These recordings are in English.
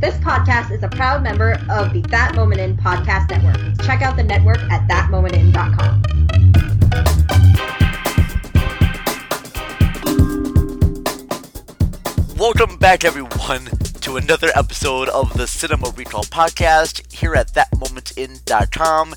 This podcast is a proud member of the That Moment In podcast network. Check out the network at thatmomentin.com. Welcome back, everyone, to another episode of the Cinema Recall podcast here at thatmomentin.com.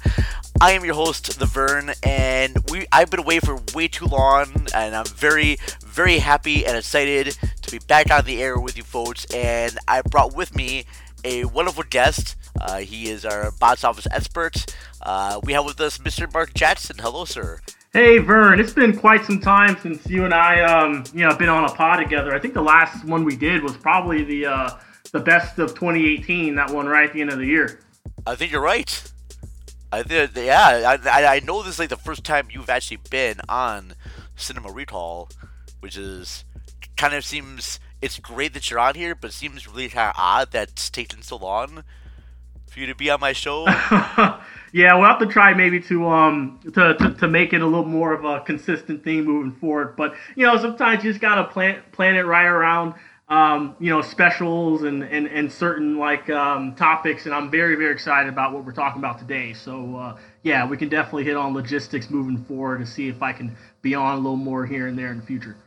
I am your host, The Vern, and we I've been away for way too long, and I'm very, very happy and excited to be back on the air with you folks. And I brought with me a wonderful guest. Uh, he is our box office expert. Uh, we have with us Mr. Mark Jackson. Hello, sir. Hey Vern, it's been quite some time since you and I, um, you know, been on a pod together. I think the last one we did was probably the uh, the best of 2018. That one right at the end of the year. I think you're right. I think, yeah, I, I know this is like the first time you've actually been on Cinema Recall, which is kind of seems it's great that you're on here, but it seems really kind of odd that it's taken so long for you to be on my show. yeah, we'll have to try maybe to um to, to, to make it a little more of a consistent thing moving forward. But you know, sometimes you just gotta plan plan it right around um, you know specials and, and, and certain like um, topics, and I'm very very excited about what we're talking about today. So uh, yeah, we can definitely hit on logistics moving forward to see if I can be on a little more here and there in the future.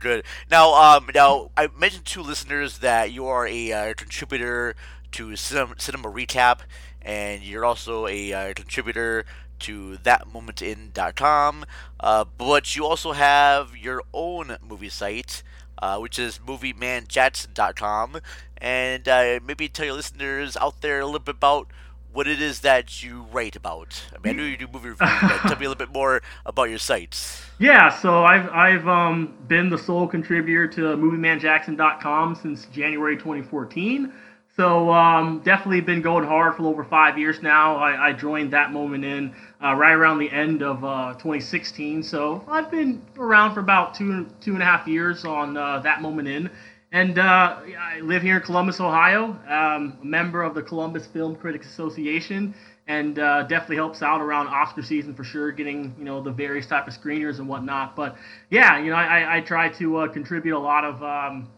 Good. Now, um, now I mentioned to listeners that you are a uh, contributor to Cinema, Cinema Recap, and you're also a uh, contributor to thatmomentin.com. Uh, but you also have your own movie site, uh, which is moviemanjackson.com. And uh, maybe tell your listeners out there a little bit about what it is that you write about. I mean, I know you do movie reviews, but tell me a little bit more about your sites. Yeah, so I've I've um, been the sole contributor to MovieManJackson.com since January 2014. So um, definitely been going hard for over five years now. I, I joined that moment in uh, right around the end of uh, 2016. So I've been around for about two two and a half years on uh, that moment in, and uh, I live here in Columbus, Ohio. Um, a member of the Columbus Film Critics Association, and uh, definitely helps out around Oscar season for sure, getting you know the various type of screeners and whatnot. But yeah, you know I, I try to uh, contribute a lot of. Um,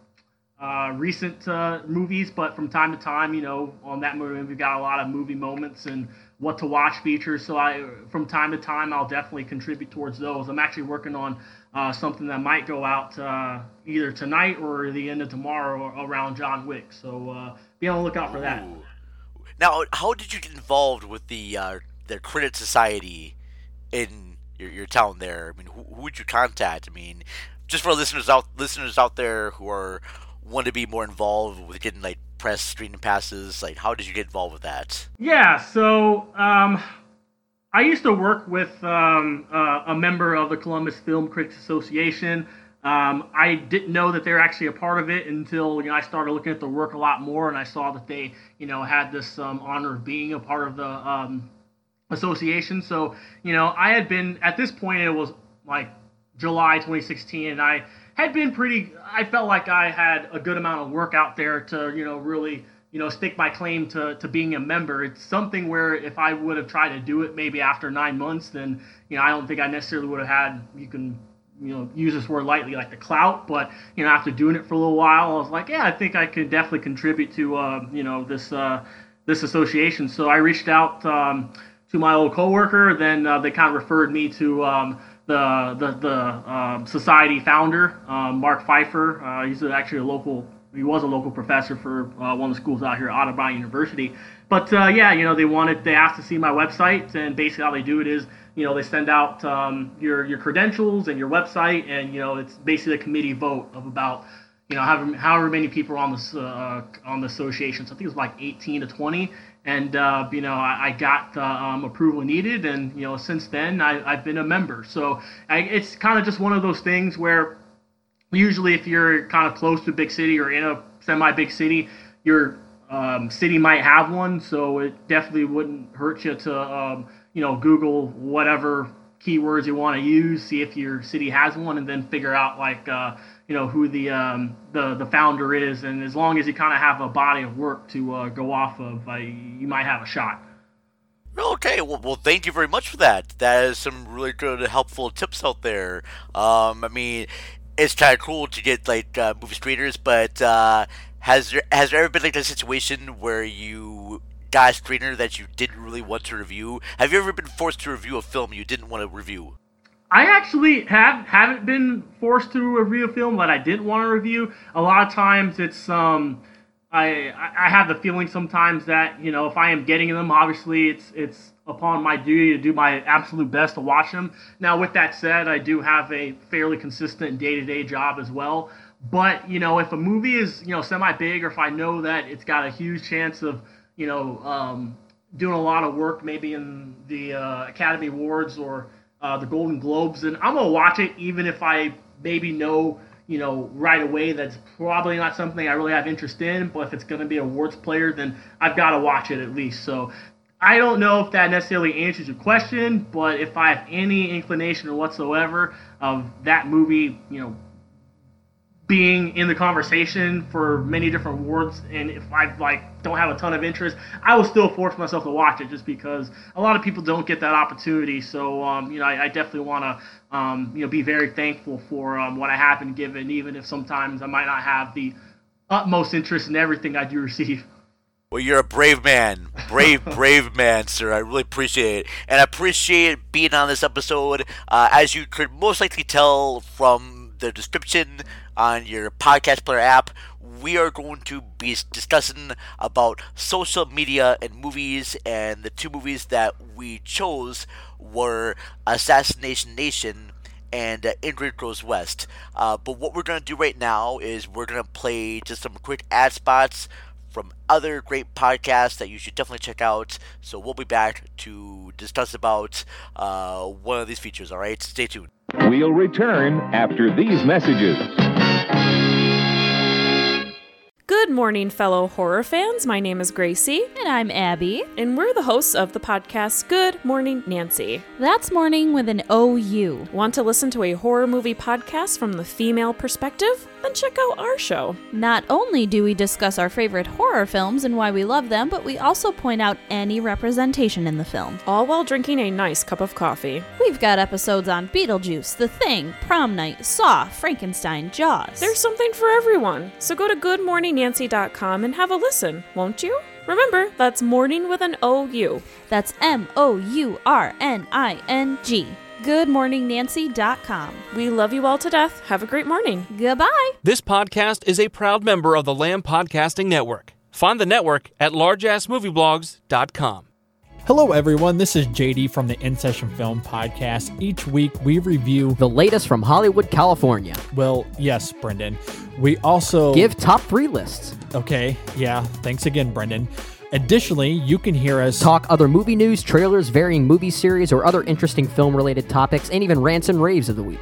uh, recent uh, movies, but from time to time, you know, on that movie, we've got a lot of movie moments and what to watch features. So I, from time to time, I'll definitely contribute towards those. I'm actually working on uh, something that might go out uh, either tonight or the end of tomorrow around John Wick. So uh, be on the lookout for that. Ooh. Now, how did you get involved with the uh, the Critic Society in your, your town there? I mean, who, who would you contact? I mean, just for listeners out listeners out there who are want to be more involved with getting like press screening passes? Like, how did you get involved with that? Yeah, so um, I used to work with um, uh, a member of the Columbus Film Critics Association. Um, I didn't know that they're actually a part of it until you know I started looking at their work a lot more, and I saw that they you know had this um, honor of being a part of the um, association. So you know I had been at this point it was like July 2016, and I had been pretty. I felt like I had a good amount of work out there to, you know, really, you know, stake my claim to, to being a member. It's something where if I would have tried to do it maybe after nine months, then, you know, I don't think I necessarily would have had, you can, you know, use this word lightly, like the clout. But, you know, after doing it for a little while, I was like, yeah, I think I could definitely contribute to, uh, you know, this, uh, this association. So I reached out um, to my old coworker. Then uh, they kind of referred me to, um, the the, the um, society founder, um, Mark Pfeiffer. Uh, he's actually a local. He was a local professor for uh, one of the schools out here, Otterbein University. But uh, yeah, you know, they wanted, they asked to see my website, and basically how they do it is, you know, they send out um, your your credentials and your website, and you know, it's basically a committee vote of about you know, however, however many people are on this uh, on the association. So I think it was like 18 to 20, and uh, you know, I, I got the um, approval needed, and you know, since then I, have been a member. So I, it's kind of just one of those things where usually if you're kind of close to a big city or in a semi-big city, your um, city might have one. So it definitely wouldn't hurt you to um, you know Google whatever keywords you want to use, see if your city has one, and then figure out like. Uh, you know who the um, the the founder is, and as long as you kind of have a body of work to uh, go off of, uh, you might have a shot. Okay, well, well, thank you very much for that. That is some really good, helpful tips out there. Um, I mean, it's kind of cool to get like uh, movie screeners, but uh, has there has there ever been like a situation where you got a screener that you didn't really want to review? Have you ever been forced to review a film you didn't want to review? I actually have haven't been forced to review a film that I didn't want to review. A lot of times it's um I I have the feeling sometimes that you know if I am getting them, obviously it's it's upon my duty to do my absolute best to watch them. Now with that said, I do have a fairly consistent day to day job as well. But you know if a movie is you know semi big or if I know that it's got a huge chance of you know um, doing a lot of work maybe in the uh, Academy Awards or uh, the Golden Globes, and I'm gonna watch it even if I maybe know you know right away that's probably not something I really have interest in. But if it's gonna be a awards player, then I've got to watch it at least. So I don't know if that necessarily answers your question, but if I have any inclination whatsoever of that movie, you know, being in the conversation for many different awards and if I like don't have a ton of interest, I will still force myself to watch it just because a lot of people don't get that opportunity. So um, you know, I, I definitely want to um, you know be very thankful for um, what I have been given, even if sometimes I might not have the utmost interest in everything I do receive. Well, you're a brave man. Brave, brave man, sir. I really appreciate it. And I appreciate being on this episode. Uh, as you could most likely tell from the description on your podcast player app, we are going to be discussing about social media and movies. And the two movies that we chose were Assassination Nation and uh, Ingrid Goes West. Uh, but what we're going to do right now is we're going to play just some quick ad spots from other great podcasts that you should definitely check out. So we'll be back to discuss about uh, one of these features. All right, stay tuned. We'll return after these messages. Good morning, fellow horror fans. My name is Gracie. And I'm Abby. And we're the hosts of the podcast Good Morning Nancy. That's morning with an OU. Want to listen to a horror movie podcast from the female perspective? Check out our show. Not only do we discuss our favorite horror films and why we love them, but we also point out any representation in the film. All while drinking a nice cup of coffee. We've got episodes on Beetlejuice, The Thing, Prom Night, Saw, Frankenstein, Jaws. There's something for everyone. So go to goodmorningnancy.com and have a listen, won't you? Remember, that's morning with an O-U. That's M O U R N I N G. GoodMorningNancy.com. We love you all to death. Have a great morning. Goodbye. This podcast is a proud member of the Lamb Podcasting Network. Find the network at largeassmovieblogs.com. Hello, everyone. This is JD from the In Session Film Podcast. Each week we review the latest from Hollywood, California. Well, yes, Brendan. We also give top three lists. Okay, yeah. Thanks again, Brendan. Additionally, you can hear us talk other movie news, trailers, varying movie series, or other interesting film related topics, and even rants and raves of the week.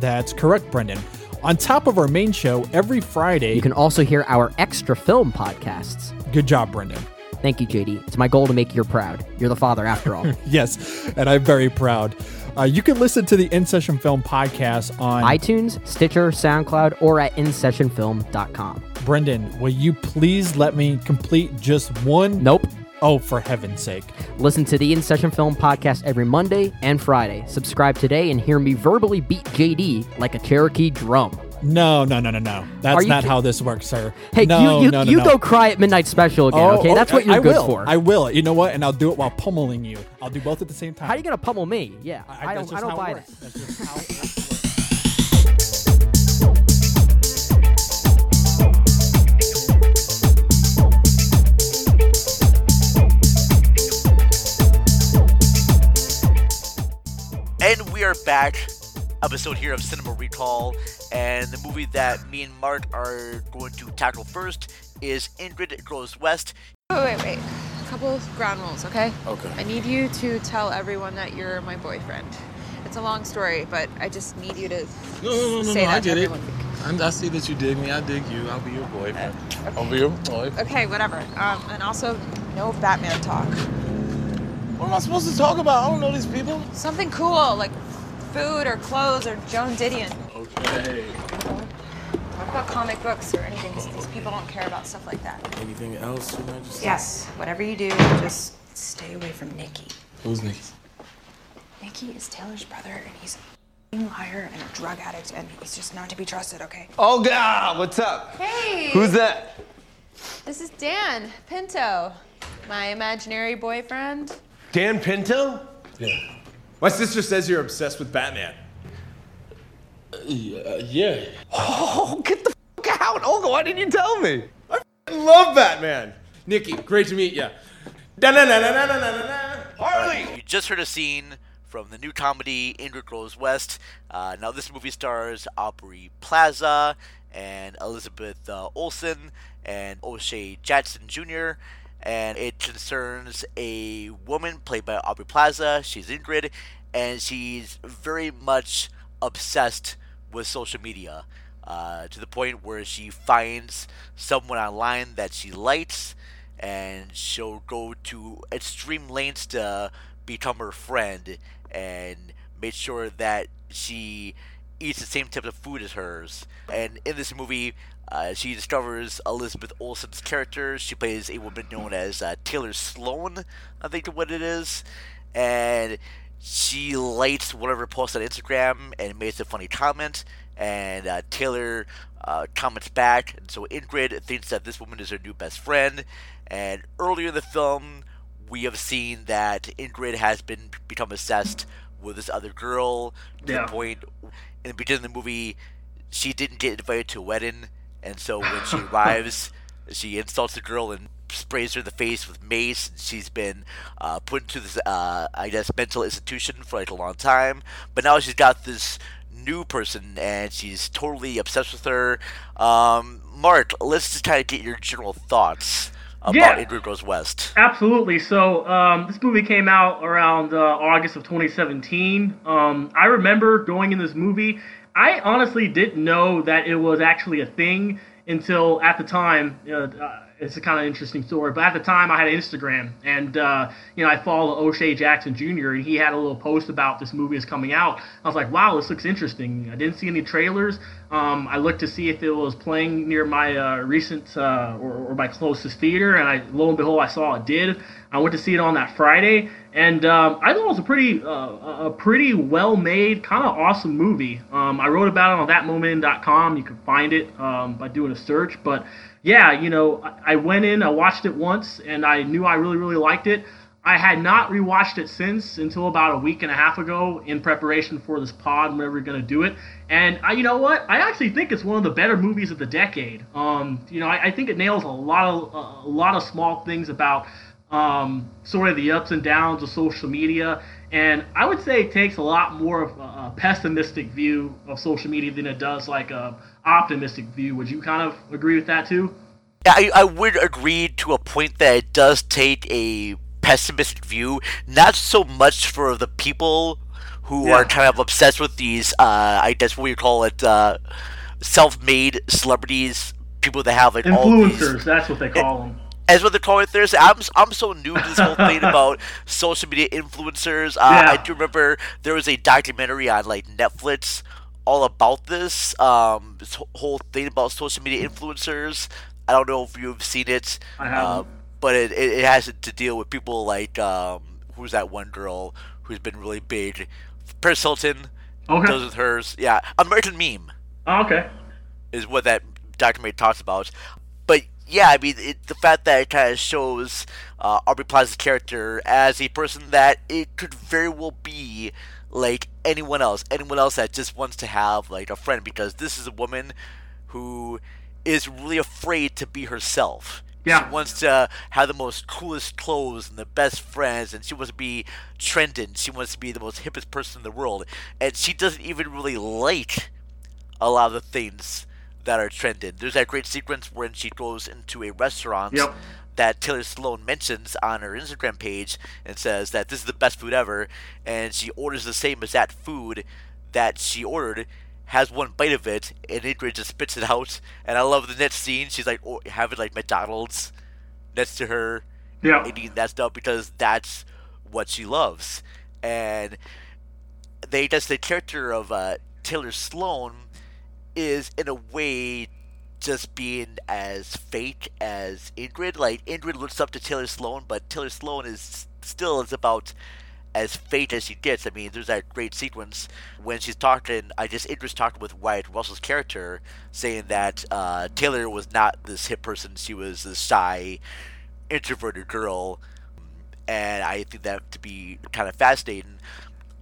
That's correct, Brendan. On top of our main show, every Friday, you can also hear our extra film podcasts. Good job, Brendan. Thank you, JD. It's my goal to make you proud. You're the father, after all. yes, and I'm very proud. Uh, you can listen to the In Session Film podcast on iTunes, Stitcher, SoundCloud, or at InSessionFilm.com. Brendan, will you please let me complete just one? Nope. Oh, for heaven's sake. Listen to the In Session Film podcast every Monday and Friday. Subscribe today and hear me verbally beat JD like a Cherokee drum. No, no, no, no, no. That's not ki- how this works, sir. Hey, no, you, you, no, no, you no. go cry at Midnight Special again, oh, okay? That's what you're I good will. for. I will. You know what? And I'll do it while pummeling you. I'll do both at the same time. How are you going to pummel me? Yeah. I, I don't, I don't buy that. That's just how it we are back. Episode here of Cinema Recall, and the movie that me and Mark are going to tackle first is Ingrid Goes West. Wait, wait, wait. A couple ground rules, okay? Okay. I need you to tell everyone that you're my boyfriend. It's a long story, but I just need you to no, no, no, no, say no, that I get to it. everyone. I, I see that you dig me. I dig you. I'll be your boyfriend. Okay. I'll be your boy. Okay, whatever. Um, and also, no Batman talk. What am I supposed to talk about? I don't know these people. Something cool, like food or clothes or Joan Didion. Okay. What about comic books or anything? 'Cause These people don't care about stuff like that. Anything else, Your Majesty? Yes, whatever you do, just stay away from Nikki. Who's Nikki? Nikki is Taylor's brother, and he's a liar and a drug addict, and he's just not to be trusted, okay? Oh, God, what's up? Hey! Who's that? This is Dan Pinto, my imaginary boyfriend. Dan Pinto? Yeah. My sister says you're obsessed with Batman. yeah. Oh, get the f out! Olga, why didn't you tell me? I f***ing love Batman. Nikki, great to meet you. Harley! You just heard a scene from the new comedy Ingrid Goes West. Uh, now, this movie stars Aubrey Plaza and Elizabeth uh, Olsen and O'Shea Jackson Jr. And it concerns a woman played by Aubrey Plaza. She's Ingrid, and she's very much obsessed with social media uh, to the point where she finds someone online that she likes and she'll go to extreme lengths to become her friend and make sure that she eats the same type of food as hers. And in this movie, uh, she discovers Elizabeth Olsen's character. She plays a woman known as uh, Taylor Sloan, I think what it is. And she likes whatever post on Instagram and makes a funny comment. And uh, Taylor uh, comments back. And so Ingrid thinks that this woman is her new best friend. And earlier in the film, we have seen that Ingrid has been become obsessed with this other girl to Yeah. the point in the beginning of the movie she didn't get invited to a wedding, and so when she arrives, she insults the girl and sprays her in the face with mace. And she's been uh, put into this, uh, I guess, mental institution for like a long time. But now she's got this new person, and she's totally obsessed with her. Um, Mark, let's just kind of get your general thoughts about Yeah. Ingrid Goes West. Absolutely. So um, this movie came out around uh, August of 2017. Um, I remember going in this movie. I honestly didn't know that it was actually a thing until at the time. Uh, uh, it's a kind of interesting story, but at the time I had Instagram, and uh, you know I follow O'Shea Jackson Jr. and he had a little post about this movie is coming out. I was like, wow, this looks interesting. I didn't see any trailers. Um, I looked to see if it was playing near my uh, recent uh, or, or my closest theater, and I lo and behold, I saw it did. I went to see it on that Friday, and um, I thought it was a pretty uh, a pretty well made, kind of awesome movie. Um, I wrote about it on thatmoment.com. You can find it um, by doing a search. But yeah, you know, I, went in, I watched it once, and I knew I really really liked it. I had not rewatched it since until about a week and a half ago in preparation for this pod whenever we're gonna do it. And I, you know what? I actually think it's one of the better movies of the decade. Um, you know, I, I think it nails a lot of a lot of small things about um, sort of the ups and downs of social media. And I would say it takes a lot more of a, pessimistic view of social media than it does like a optimistic view. Would you kind of agree with that too? I, I would agree to a point that it does take a pessimistic view, not so much for the people who Yeah. are kind of obsessed with these, uh, I guess what you call it, uh, self-made celebrities, people that have like all these Influencers, that's what they call them. As what they're calling Thursday. I'm I'm so new to this whole thing about social media influencers. Uh, Yeah. I do remember there was a documentary on like Netflix all about this. Um, this whole thing about social media influencers. I don't know if you've seen it. Uh, but it, it, it has to deal with people like um, who's that one girl who's been really big, Paris Hilton. Okay. Does with hers. Yeah, American Meme Oh, okay. is what that documentary talks about. Yeah, I mean, it, the fact that it kind of shows uh, Aubrey Plaza's character as a person that it could very well be like anyone else, anyone else that just wants to have like a friend, because this is a woman who is really afraid to be herself. Yeah. She wants to have the most coolest clothes and the best friends, and she wants to be trending. She wants to be the most hippest person in the world, and she doesn't even really like a lot of the things that are trending. There's that great sequence when she goes into a restaurant Yep. that Taylor Sloan mentions on her Instagram page and says that this is the best food ever, and she orders the same exact food that she ordered, has one bite of it, and Ingrid just spits it out. And I love the next scene. She's like having like McDonald's next to her, Yeah. and eating that stuff because that's what she loves. And they just the character of uh, Taylor Sloan is in a way just being as fake as Ingrid. Like Ingrid looks up to Taylor Sloan, but Taylor Sloan is still is about as fake as she gets. I mean, there's that great sequence when she's talking. I just Idris talked with Wyatt Russell's character, saying that uh, Taylor was not this hip person. She was this shy, introverted girl, and I think that to be kind of fascinating.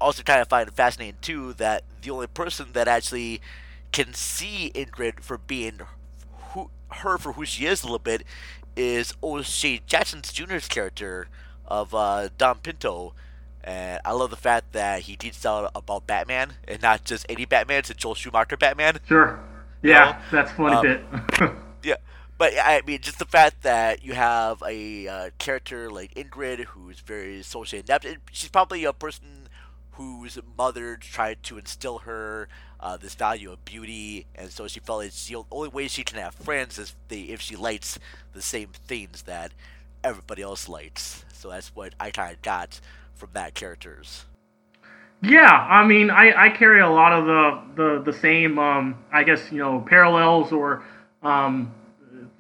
Also, kind of find it fascinating too that the only person that actually can see Ingrid for being who, her for who she is a little bit is O'Shea Jackson Jr.'s character of uh, Don Pinto. And I love the fact that he teaches out about Batman and not just any Batman, it's a Joel Schumacher Batman. Sure. Yeah, you know? that's funny um, bit. yeah. But I mean, just the fact that you have a uh, character like Ingrid who's very socially adept, she's probably a person whose mother tried to instill her uh, this value of beauty, and so she felt it's the only way she can have friends is they, if she likes the same things that everybody else likes. So that's what I kind of got from that characters. Yeah, I mean, I, I carry a lot of the the, the same, um, I guess you know, parallels or um,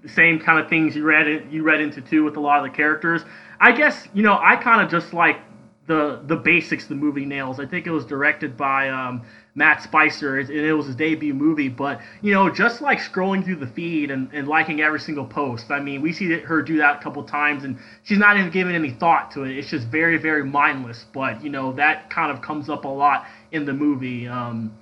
same kind of things you read you read into too with a lot of the characters. I guess you know, I kind of just like the the basics the movie nails. I think it was directed by um, Matt Spicer, and it was his debut movie. But you know, just like scrolling through the feed and, and liking every single post. I mean, we see her do that a couple times, and she's not even giving any thought to it. It's just very, very mindless. But you know, that kind of comes up a lot in the movie. Um,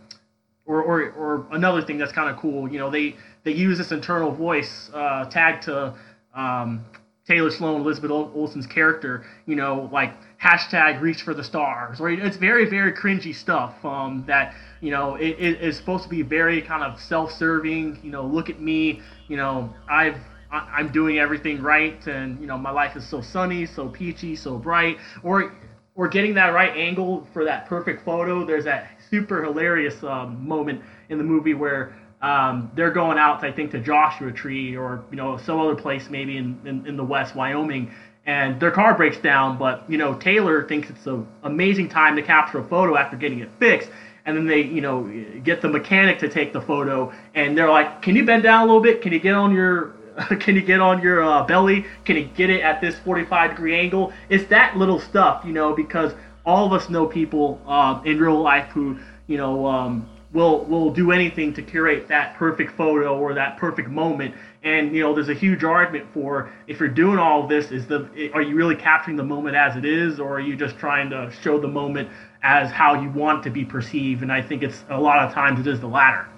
or, or, or another thing that's kind of cool. You know, they they use this internal voice uh, tag to um, Taylor Sloan, Elizabeth Olsen's character. You know, like hashtag reach for the stars. Or it's very very cringy stuff um, that you know it, it is supposed to be very kind of self-serving you know look at me you know i've i'm doing everything right and you know my life is so sunny so peachy so bright. Or or getting that right angle for that perfect photo there's that super hilarious um, moment in the movie where um, they're going out, I think, to Joshua Tree or you know some other place, maybe in, in, in the West, Wyoming, and their car breaks down. But you know, Taylor thinks it's an amazing time to capture a photo after getting it fixed. And then they, you know, get the mechanic to take the photo, and they're like, "Can you bend down a little bit? Can you get on your, can you get on your uh, belly? Can you get it at this 45 degree angle?" It's that little stuff, you know, because all of us know people uh, in real life who, you know, um, will will do anything to curate that perfect photo or that perfect moment. And you know, there's a huge argument for if you're doing all of this, is the are you really capturing the moment as it is, or are you just trying to show the moment as how you want to be perceived? And I think it's a lot of times it is the latter.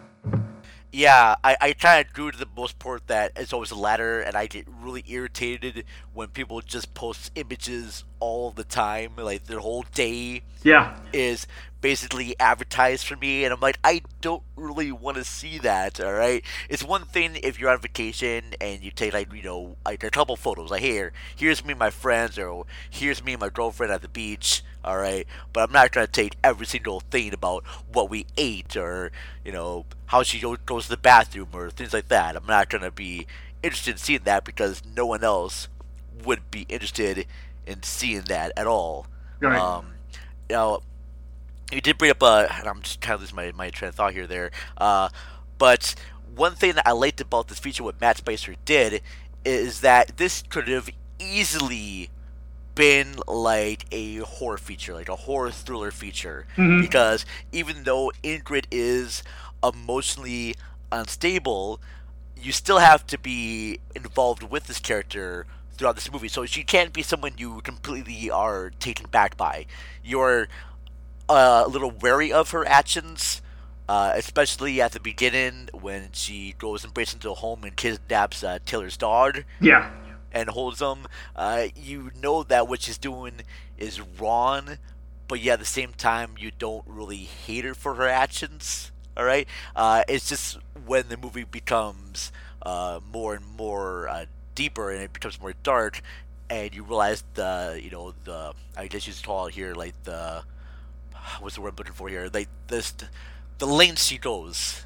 Yeah, I, I kind of agree to the most part that it's always the latter, and I get really irritated when people just post images all the time, like their whole day. Yeah. Is basically advertised for me, and I'm like, I don't really want to see that. All right, it's one thing if you're on vacation and you take like you know like a couple photos, like here, here's me and my friends, or here's me and my girlfriend at the beach all right but i'm not to take every single thing about what we ate or you know how she goes to the bathroom or things like that i'm not going to be interested in seeing that because no one else would be interested in seeing that at all right. um you know you did bring up a and i'm just kind of losing my, my train of thought here there uh but one thing that i liked about this feature what matt spicer did is that this could have easily been like a horror feature, like a horror thriller feature, mm-hmm. because even though Ingrid is emotionally unstable, you still have to be involved with this character throughout this movie. So she can't be someone you completely are taken back by. You're uh, a little wary of her actions. Uh, especially at the beginning when she goes and breaks into a home and kidnaps uh, Taylor's dog. Yeah and holds him. uh, you know that what she's doing is wrong, but yet at the same time you don't really hate her for her actions. All right, uh, it's just when the movie becomes uh, more and more uh, deeper and it becomes more dark, and you realize the you know the I guess you call it here like the what's the word I'm looking for here like this the lengths she goes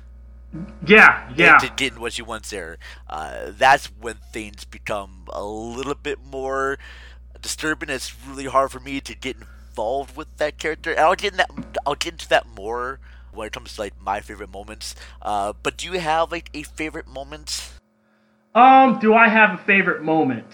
yeah, yeah. To get what she wants there. Uh, that's when things become a little bit more disturbing. It's really hard for me to get involved with that character. And I'll get in that. I'll get into that more when it comes to like my favorite moments. Uh, but do you have like a favorite moment? Um, do I have a favorite moment?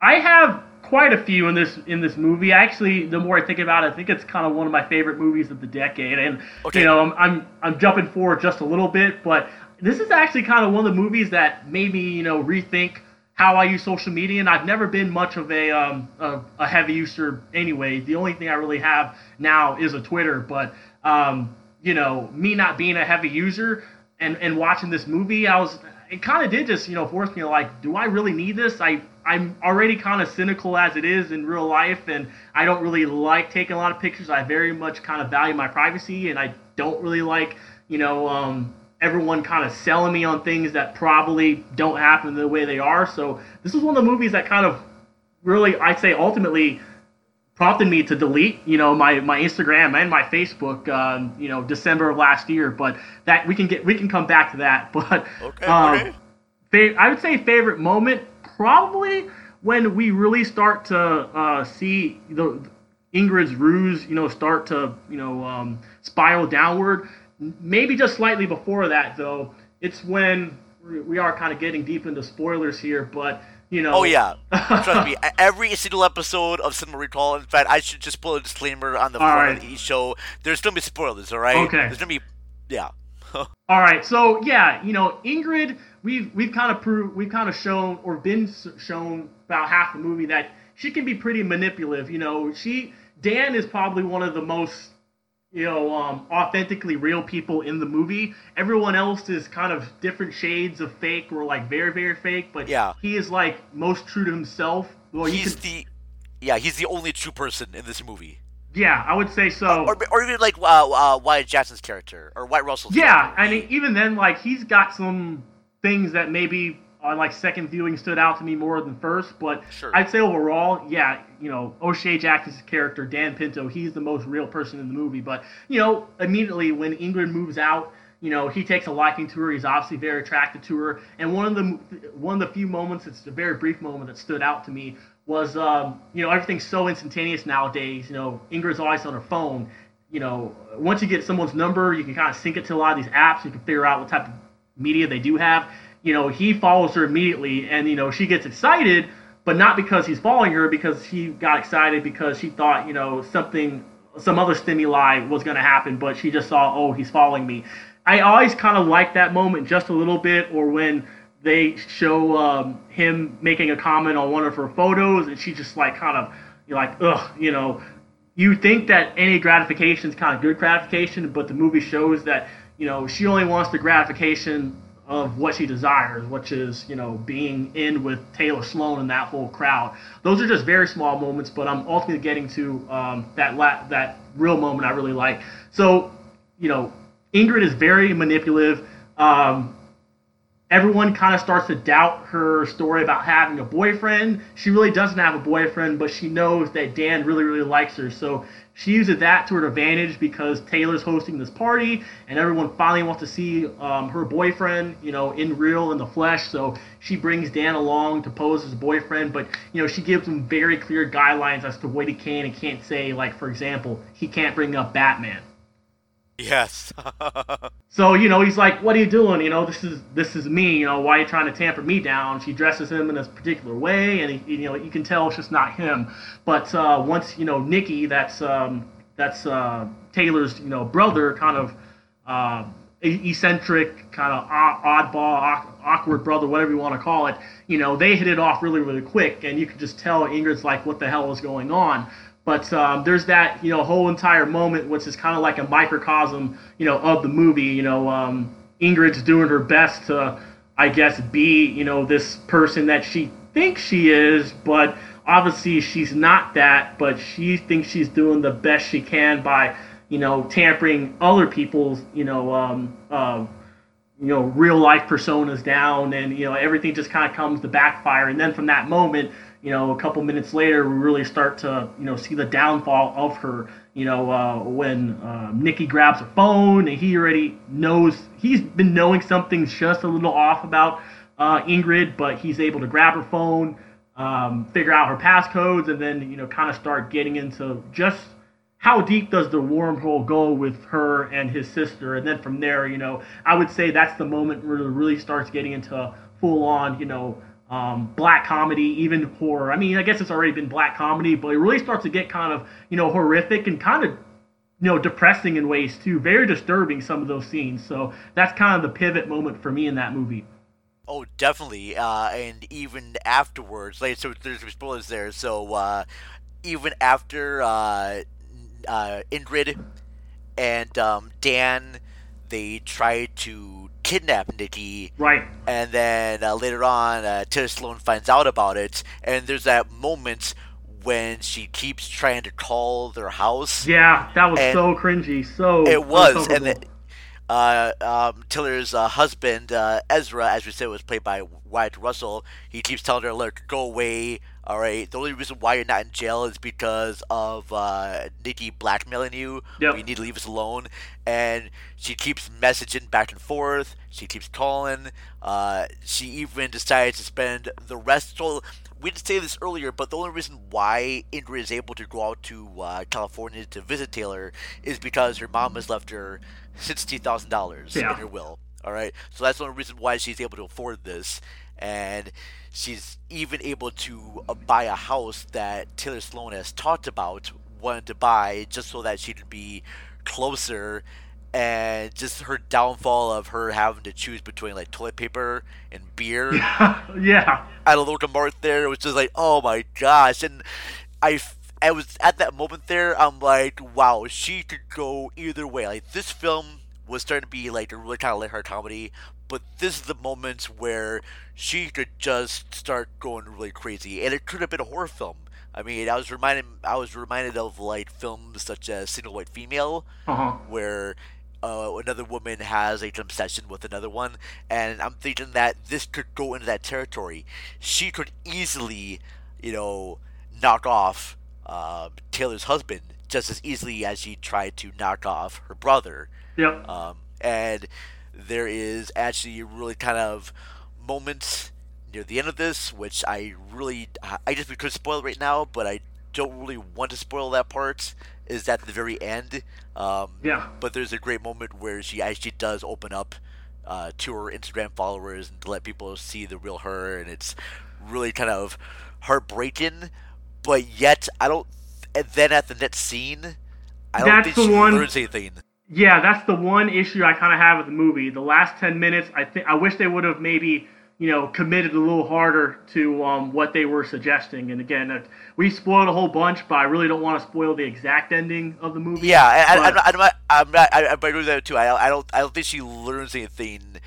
I have quite a few in this in this movie. Actually, the more I think about it, I think it's kind of one of my favorite movies of the decade. And Okay. you know, I'm, I'm I'm jumping forward just a little bit, but this is actually kind of one of the movies that made me you know rethink how I use social media. And I've never been much of a um, a, a heavy user anyway. The only thing I really have now is a Twitter, but um, you know, me not being a heavy user and and watching this movie, I was it kind of did just you know force me to like, do I really need this? I I'm already kind of cynical as it is in real life, and I don't really like taking a lot of pictures. I very much kind of value my privacy, and I don't really like you know um, everyone kind of selling me on things that probably don't happen the way they are. So this is one of the movies that kind of really, I'd say, ultimately prompted me to delete, you know, my, my Instagram and my Facebook, um, you know, December of last year. But that we can get we can come back to that. But Okay, um, okay. fa- I would say favorite moment probably when we really start to uh, see the Ingrid's ruse, you know, start to you know um, spiral downward. Maybe just slightly before that, though. It's when we- we are kind of getting deep into spoilers here, but you know. Oh yeah, trust me. Every single episode of Cinema Recall. In fact, I should just put a disclaimer on the All front right. of each show. There's gonna be spoilers, all right? Okay. There's gonna be, yeah. All right, so yeah, you know, Ingrid, we've we've kind of proved, we've kind of shown or been shown about half the movie that she can be pretty manipulative. You know, she Dan is probably one of the most you know um, authentically real people in the movie. Everyone else is kind of different shades of fake or like very very fake, but Yeah. he is like most true to himself. Well, he's can, the, yeah, he's the only true person in this movie. yeah, I would say so. Or, or even like uh, uh, Wyatt Jackson's character or Wyatt Russell's Yeah, I mean, even then, like he's got some things that maybe on like second viewing stood out to me more than first. But Sure. I'd say overall, yeah, you know, O'Shea Jackson's character, Dan Pinto, he's the most real person in the movie. But you know, immediately when Ingrid moves out. You know, he takes a liking to her. He's obviously very attracted to her. And one of the one of the few moments, it's a very brief moment that stood out to me, was um, you know everything's so instantaneous nowadays. You know, Ingrid's always on her phone. You know, once you get someone's number, you can kind of sync it to a lot of these apps. You can figure out what type of media they do have. You know, he follows her immediately, and you know she gets excited, but not because he's following her, because he got excited because she thought you know something, some other stimuli was going to happen, but she just saw, oh, he's following me. I always kind of like that moment just a little bit, or when they show um, him making a comment on one of her photos, and she just like kind of you're like, ugh, you know, you think that any gratification is kind of good gratification, but the movie shows that you know she only wants the gratification of what she desires, which is you know being in with Taylor Sloan and that whole crowd. Those are just very small moments, but I'm ultimately getting to um, that la- that real moment I really like. So you know, Ingrid is very manipulative. Um, everyone kind of starts to doubt her story about having a boyfriend. She really doesn't have a boyfriend, but she knows that Dan really, really likes her. So she uses that to her advantage because Taylor's hosting this party, and everyone finally wants to see um, her boyfriend, you know, in real, in the flesh. So she brings Dan along to pose as a boyfriend, but you know, she gives him very clear guidelines as to what he can and can't say. Like, for example, he can't bring up Batman. Yes. So you know he's like, "What are you doing? You know this is this is me. You know why are you trying to tamper me down?" She dresses him in this particular way, and he, you know you can tell it's just not him. But uh, once you know Nikki, that's um, that's uh, Taylor's you know brother, kind of uh, eccentric, kind of oddball, awkward brother, whatever you want to call it. You know they hit it off really really quick, and you can just tell Ingrid's like, "What the hell is going on?" But um, there's that you know whole entire moment, which is kind of like a microcosm, you know, of the movie. You know, um, Ingrid's doing her best to, I guess, be you know this person that she thinks she is, but obviously she's not that. But she thinks she's doing the best she can by you know tampering other people's you know um, uh, you know real life personas down, and you know everything just kind of comes to backfire. And then from that moment you know, a couple minutes later, we really start to, you know, see the downfall of her. You know, uh, when uh, Nikki grabs her phone and he already knows he's been knowing something's just a little off about uh, Ingrid, but he's able to grab her phone, um, figure out her passcodes, and then you know, kind of start getting into just how deep does the wormhole go with her and his sister, and then from there, you know, I would say that's the moment where it really starts getting into full on, you know, um, black comedy, even horror. I mean, I guess it's already been black comedy, but it really starts to get kind of you know horrific and kind of you know depressing in ways too. Very disturbing some of those scenes. So that's kind of the pivot moment for me in that movie. Oh, definitely. Uh, and even afterwards, like so, there's spoilers there. So uh, even after uh, uh, Ingrid and um, Dan, they try to kidnap Nikki. Right. And then uh, later on, uh, Taylor Sloan finds out about it, and there's that moment when she keeps trying to call their house. Yeah, that was so cringy. So it was, and then uh, um, Taylor's uh, husband, uh, Ezra, as we said, was played by Wyatt Russell. He keeps telling her, "Look, go away. All right. The only reason why you're not in jail is because of uh, Nikki blackmailing you. Yep. You need to leave us alone." And she keeps messaging back and forth. She keeps calling. Uh, she even decides to spend the rest. So we didn't say this earlier, but the only reason why Ingrid is able to go out to uh, California to visit Taylor is because her mom has left her sixty thousand dollars Yeah. in her will. All right, so that's the only reason why she's able to afford this, and she's even able to uh, buy a house that Taylor Sloan has talked about wanted to buy just so that she could be closer. And just her downfall of her having to choose between like toilet paper and beer yeah. at a local mart there. It was just like, oh my gosh. And I, I was at that moment there. I'm like, wow, she could go either way. Like this film was starting to be like a really kind of lighthearted comedy, but this is the moments where she could just start going really crazy, and it could have been a horror film. I mean, I was reminded, I was reminded of like films such as Single White Female, Uh-huh. where uh, another woman has an obsession with another one, and I'm thinking that this could go into that territory. She could easily, you know, knock off uh, Taylor's husband just as easily as she tried to knock off her brother. Yep. Um, and there is actually really kind of moments near the end of this, which I really, I just could spoil right now, but I don't really want to spoil that part. Is at the very end. Um, Yeah. But there's a great moment where she actually does open up uh, to her Instagram followers and to let people see the real her, and it's really kind of heartbreaking. But yet, I don't. And then at the next scene, I don't That's think the she one- learns anything. Yeah, that's the one issue I kind of have with the movie. The last ten minutes, I think I wish they would have maybe you know committed a little harder to um, what they were suggesting. And again, uh, we spoiled a whole bunch, but I really don't want to spoil the exact ending of the movie. Yeah, I, I, I'm, not, I'm not. I, I agree with that too. I, I don't. I don't think she learns anything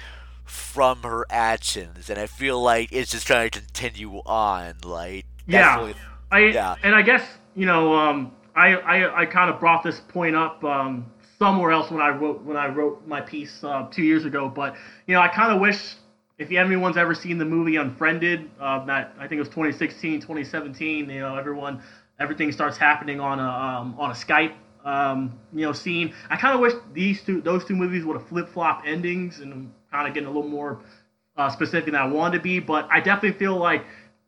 from her actions, and I feel like it's just trying to continue on. Like, yeah, really- I yeah. and I guess you know um, I I, I kind of brought this point up um, somewhere else when I wrote when I wrote my piece uh, two years ago, but you know I kind of wish if anyone's ever seen the movie Unfriended, uh, that I think it was 2016, 2017, you know everyone everything starts happening on a um, on a Skype. Um, you know, scene. I kind of wish these two, those two movies would have flip flop endings, and kind of getting a little more uh, specific than I wanted to be. But I definitely feel like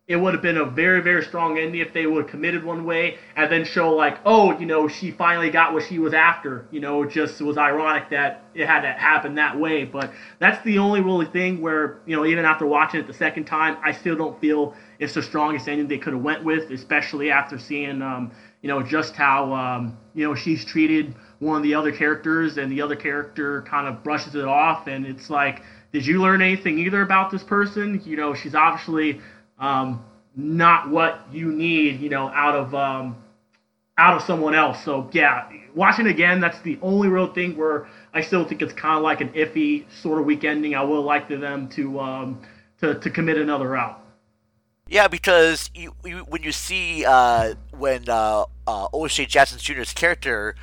it would have been a very, very strong ending if they would have committed one way and then show like, oh, you know, she finally got what she was after. You know, it just was ironic that it had to happen that way. But that's the only really thing where, you know, even after watching it the second time, I still don't feel it's the strongest ending they could have went with, especially after seeing, um, you know, just how, um, you know, she's treated one of the other characters and the other character kind of brushes it off. And it's like, did you learn anything either about this person? You know, she's obviously um, not what you need, you know, out of um, out of someone else. So yeah, watching again, that's the only real thing where I still think it's kind of like an iffy sort of week ending. I would like to them to um, to to commit another out. Yeah, because you, you when you see uh, when uh, uh, O'Shea Jackson Jr.'s character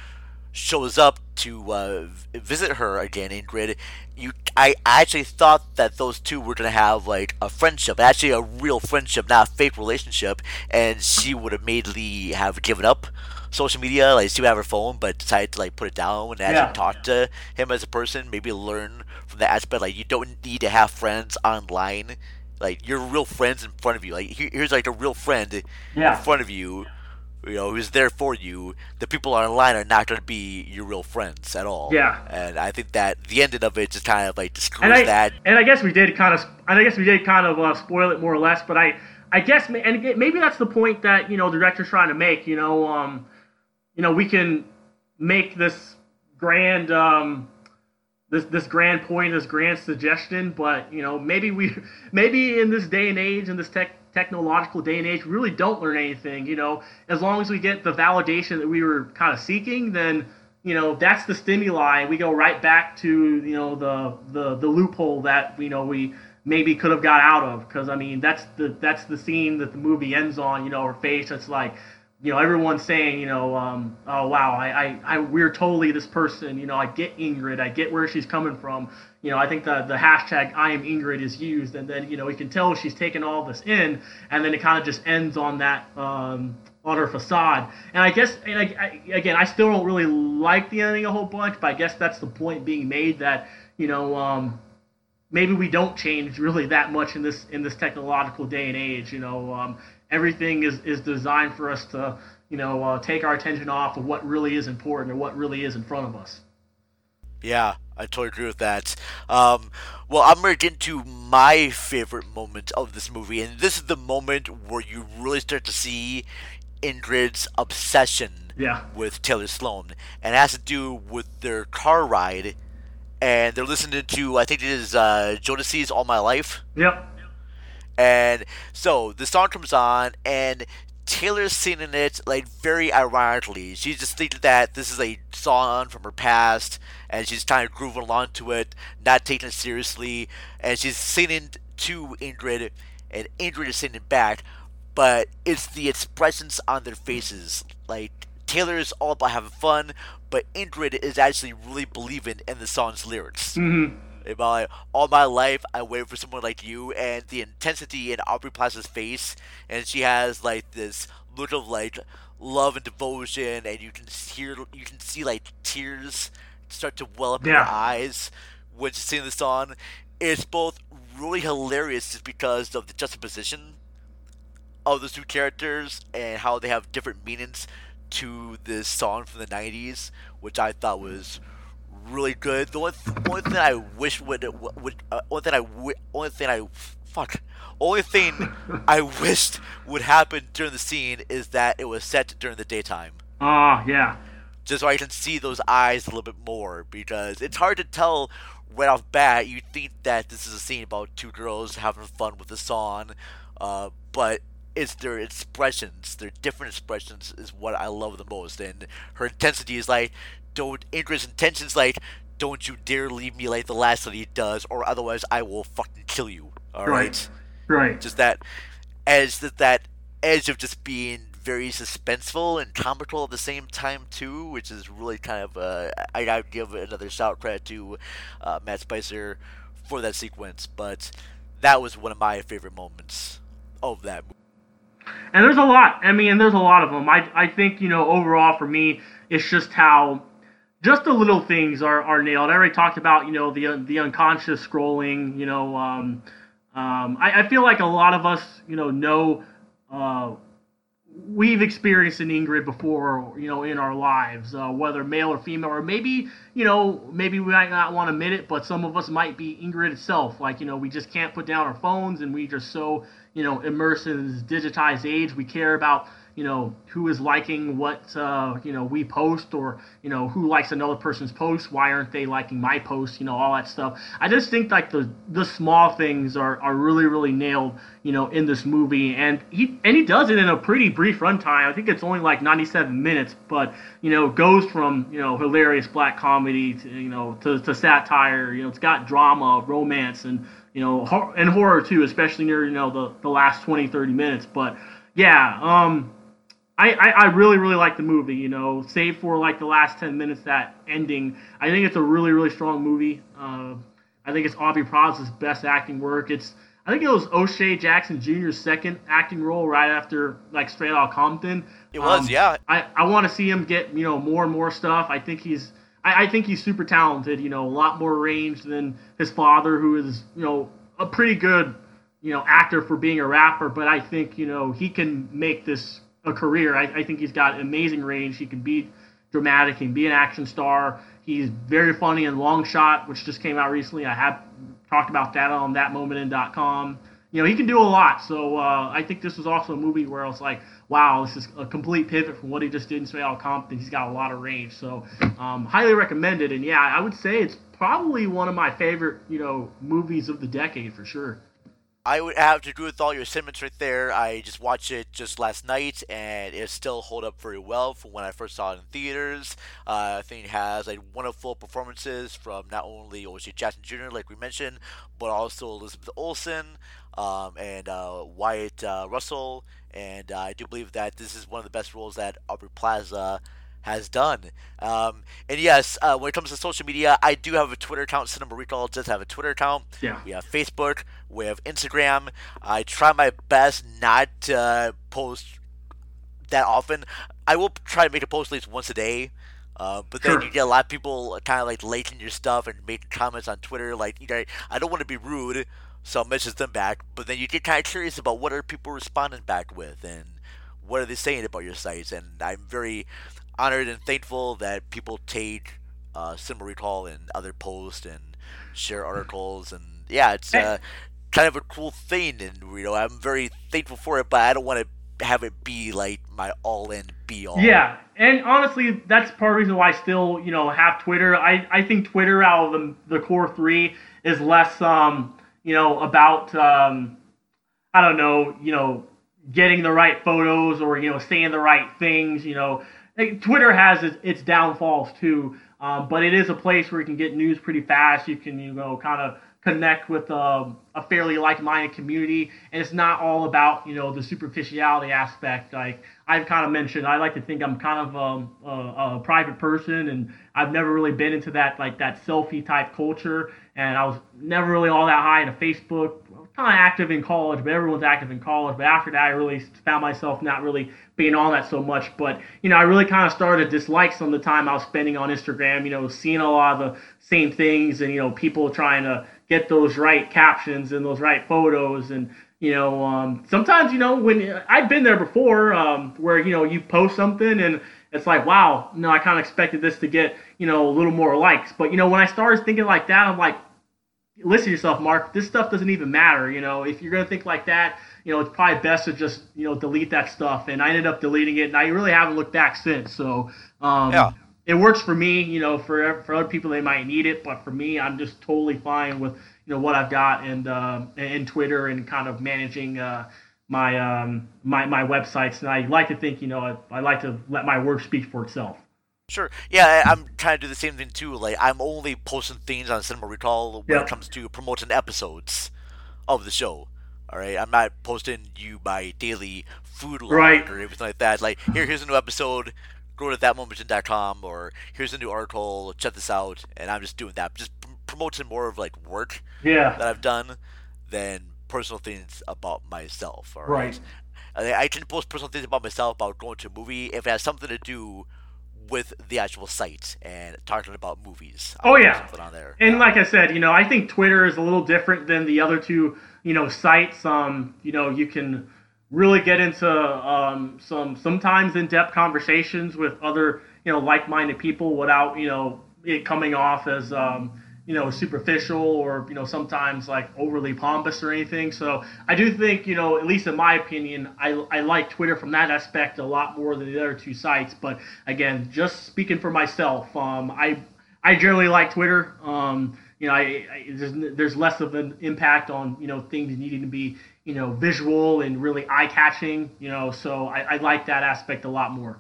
shows up to uh, visit her again, Ingrid, you I actually thought that those two were gonna have like a friendship, actually a real friendship, not a fake relationship, and she would immediately have given up social media, like she would have her phone, but decided to like put it down and actually Yeah. talk to him as a person, maybe learn from that aspect. Like you don't need to have friends online. Like you're real friends in front of you. Like here's like a real friend Yeah. in front of you you know, who's there for you, the people online are not going to be your real friends at all. Yeah. And I think that the ending of it just kind of like and I, that. and I guess we did kind of, and I guess we did kind of uh, spoil it more or less. But I, I guess, and maybe that's the point that you know the director's trying to make. You know, um, you know, we can make this grand, um, this this grand point, this grand suggestion, but you know, maybe we, maybe in this day and age, in this tech technological day and age, we really don't learn anything. You know, as long as we get the validation that we were kind of seeking, then you know that's the stimuli. We go right back to you know the the the loophole that you know we maybe could have got out of because I mean that's the that's the scene that the movie ends on. You know, her face. It's like you know everyone's saying you know um, oh wow I, I I we're totally this person. You know I get Ingrid. I get where she's coming from. You know I think the the hashtag I am Ingrid is used and then you know you can tell she's taken all this in and then it kind of just ends on that. Um, on her facade. And I guess, and I, I, again, I still don't really like the ending a whole bunch, but I guess that's the point being made that you know um, maybe we don't change really that much in this in this technological day and age. You know, um, everything is is designed for us to you know uh, take our attention off of what really is important or what really is in front of us. Yeah, I totally agree with that. Um, well, I'm going to get into my favorite moment of this movie, and this is the moment where you really start to see Ingrid's obsession Yeah. with Taylor Sloane, and it has to do with their car ride, and they're listening to I think it is uh, Jodeci's "All My Life." Yep. And so the song comes on, and Taylor's singing it like very ironically. She's just thinking that this is a song from her past, and she's kind of grooving along to it, not taking it seriously. And she's singing to Ingrid, and Ingrid is singing back. But it's the expressions on their faces. Like Taylor is all about having fun, but Ingrid is actually really believing in the song's lyrics Mm-hmm. About like, all my life I waited for someone like you and the intensity in Aubrey Plaza's face and she has like this look of like love and devotion and you can hear you can see like tears start to well up in her eyes when she's singing the song. It's both really hilarious just because of the juxtaposition of those two characters and how they have different meanings to this song from the 90s, which I thought was really good. The only, th- only thing I wish would would uh, only thing I only thing I fuck only thing I wished would happen during the scene is that it was set during the daytime. Ah, yeah. Just so I can see those eyes a little bit more because it's hard to tell right off bat. You think that this is a scene about two girls having fun with the song, uh, but it's their expressions, their different expressions, is what I love the most. And her intensity is like, don't Ingrid's intentions like, don't you dare leave me like the last that he does, or otherwise I will fucking kill you. All right. Right. Right. Just that edge, that that edge of just being very suspenseful and comical at the same time too, which is really kind of uh, I gotta give another shout credit to uh, Matt Spicer for that sequence, but that was one of my favorite moments of that movie. And there's a lot. I mean, there's a lot of them. I, I think, you know, overall for me, it's just how just the little things are, are nailed. I already talked about, you know, the the unconscious scrolling, you know, um, um, I, I feel like a lot of us, you know, know uh, we've experienced an Ingrid before, you know, in our lives, uh, whether male or female, or maybe, you know, maybe we might not want to admit it, but some of us might be Ingrid itself. Like, you know, we just can't put down our phones and we just so, you know, immersed in this digitized age. We care about, you know, who is liking what, uh, you know, we post or, you know, who likes another person's post. Why aren't they liking my post? You know, all that stuff. I just think like the, the small things are, are really, really nailed, you know, in this movie. And he, and he does it in a pretty brief runtime. I think it's only like 97 minutes, but, you know, goes from, you know, hilarious black comedy to, you know, to, to satire. You know, it's got drama, romance, and, you know, and horror too, especially near, you know, the, the last 20, 30 minutes. But yeah, um, I, I, I really really like the movie. You know, save for like the last ten minutes that ending. I think it's a really really strong movie. Uh, I think it's Aubrey Plaza's best acting work. It's I think it was O'Shea Jackson Jr.'s second acting role right after like Straight Outta Compton. It was, yeah. I, I want to see him get you know more and more stuff. I think he's I, I think he's super talented. You know, a lot more range than his father, who is you know a pretty good you know actor for being a rapper. But I think you know he can make this a career. I, I think he's got amazing range. He can be dramatic. He can be an action star. He's very funny in Long Shot, which just came out recently. I have talked about that on thatmomentin.com. You know, he can do a lot. So uh, I think this was also a movie where I was like, wow, this is a complete pivot from what he just did in Outta Compton. He's got a lot of range. So um, highly recommended. And yeah, I would say it's probably one of my favorite, you know, movies of the decade for sure. I would have to agree with all your sentiments right there. I just watched it just last night, and it still hold up very well from when I first saw it in theaters. Uh, I think it has like wonderful performances from not only O'Shea Jackson Jr., like we mentioned, but also Elizabeth Olsen um, and uh, Wyatt uh, Russell. And I do believe that this is one of the best roles that Aubrey Plaza has done. Um, and yes, uh, when it comes to social media, I do have a Twitter account. Cinema Recall does have a Twitter account. Yeah. We have Facebook. We have Instagram. I try my best not to post that often. I will try to make a post at least once a day. Uh, but then Sure. you get a lot of people kind of like liking your stuff and making comments on Twitter. Like, you know, I don't want to be rude, so I'll message them back. But then you get kind of curious about what are people responding back with and what are they saying about your sites. And I'm very honored and thankful that people take uh, Cinema Recall and other posts and share articles. And yeah, it's uh, kind of a cool thing. And, you know, I'm very thankful for it, but I don't want to have it be like my all in be all. Yeah, and honestly, that's part of the reason why I still, you know, have Twitter. I, I think Twitter out of the, the core three is less, um, you know, about, um, I don't know, you know, getting the right photos or, you know, saying the right things, you know. Twitter has its, its downfalls too, um, but it is a place where you can get news pretty fast. You can, you know, kind of connect with um, a fairly like-minded community, and it's not all about you know the superficiality aspect. Like I've kind of mentioned, I like to think I'm kind of um, a, a private person, and I've never really been into that like that selfie type culture, and I was never really all that high into Facebook. Kind of active in college, but everyone's active in college. But after that, I really found myself not really being on that so much. But you know, I really kind of started to dislike some of the time I was spending on Instagram. You know, seeing a lot of the same things, and you know, people trying to get those right captions and those right photos and you know um, sometimes you know when i've been there before um, where you know you post something and it's like wow no i kind of expected this to get you know a little more likes. But you know when i started thinking like that i'm like listen to yourself mark this stuff doesn't even matter you know. If you're going to think like that you know it's probably best to just you know delete that stuff. And i ended up deleting it and i really haven't looked back since. So um, Yeah. It works for me. You know, for for other people they might need it, but for me, I'm just totally fine with you know what I've got and um and Twitter and kind of managing uh, my um, my my websites. And I like to think you know I, I like to let my work speak for itself. Sure. Yeah, I'm trying to do the same thing too. Like, I'm only posting things on Cinema Recall when Yeah. it comes to promoting episodes of the show. All right, I'm not posting you my daily food log Right. or anything like that. Like, here, here's a new episode. Go to thatmomentin.com or here's a new article. Check this out. And I'm just doing that. Just promoting more of like work Yeah. that I've done than personal things about myself. Right. Right. I, I can post personal things about myself about going to a movie if it has something to do with the actual site and talking about movies. I'll Oh yeah, on there. and like I said, you know, I think Twitter is a little different than the other two, you know, sites. Um, you know, you can really get into um, some sometimes in-depth conversations with other, you know, like-minded people without, you know, it coming off as, um, you know, superficial or you know sometimes like overly pompous or anything. So I do think, you know, at least in my opinion, I I like Twitter from that aspect a lot more than the other two sites. But again, just speaking for myself, um, I I generally like Twitter. Um, you know, I, I there's, there's less of an impact on you know things needing to be you know visual and really eye catching. You know, so I, I like that aspect a lot more.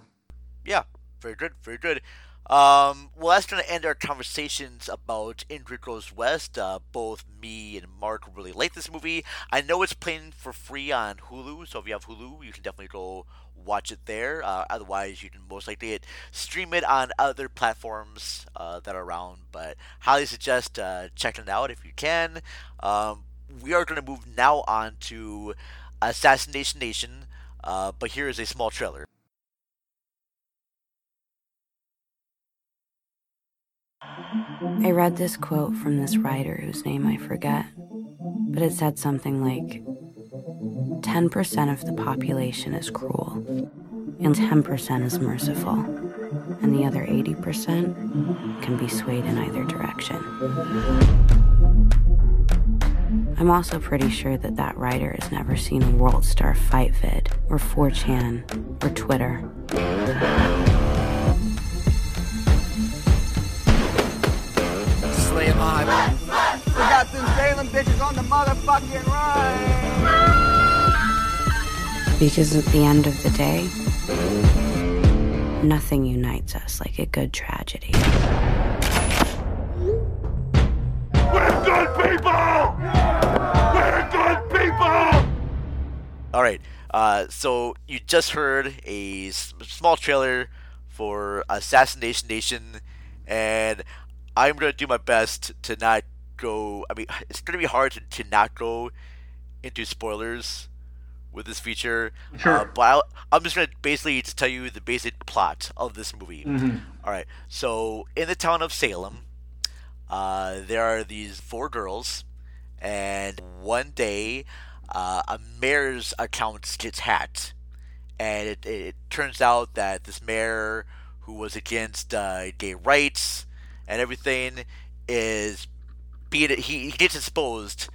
Yeah, very good, very good. Um, well, that's going to end our conversations about Ingrid Goes West. Uh, both me and Mark really like this movie. I know it's playing for free on Hulu, so if you have Hulu, you can definitely go watch it there. Uh, otherwise, you can most likely stream it on other platforms uh, that are around. But highly suggest uh, checking it out if you can. Um, we are going to move now on to Assassination Nation, uh, but here is a small trailer. I read this quote from this writer whose name I forget, but it said something like 10% of the population is cruel, and 10% is merciful, and the other 80% can be swayed in either direction. I'm also pretty sure that that writer has never seen a World Star Fight vid, or 4chan, or Twitter. Slay him alive. We got some Salem bitches on the motherfucking run. Because at the end of the day, nothing unites us like a good tragedy. We're good people! All right. Uh, so you just heard a s- small trailer for Assassination Nation, and I'm gonna do my best to not go. I mean, it's gonna be hard to, to not go into spoilers with this feature. Sure. Uh, but I'll, I'm just gonna basically just tell you the basic plot of this movie. Mhm. All right. So in the town of Salem, uh, there are these four girls, and one day, uh, a mayor's account gets hacked, and it, it turns out that this mayor, who was against uh, gay rights and everything, is being he, he gets exposed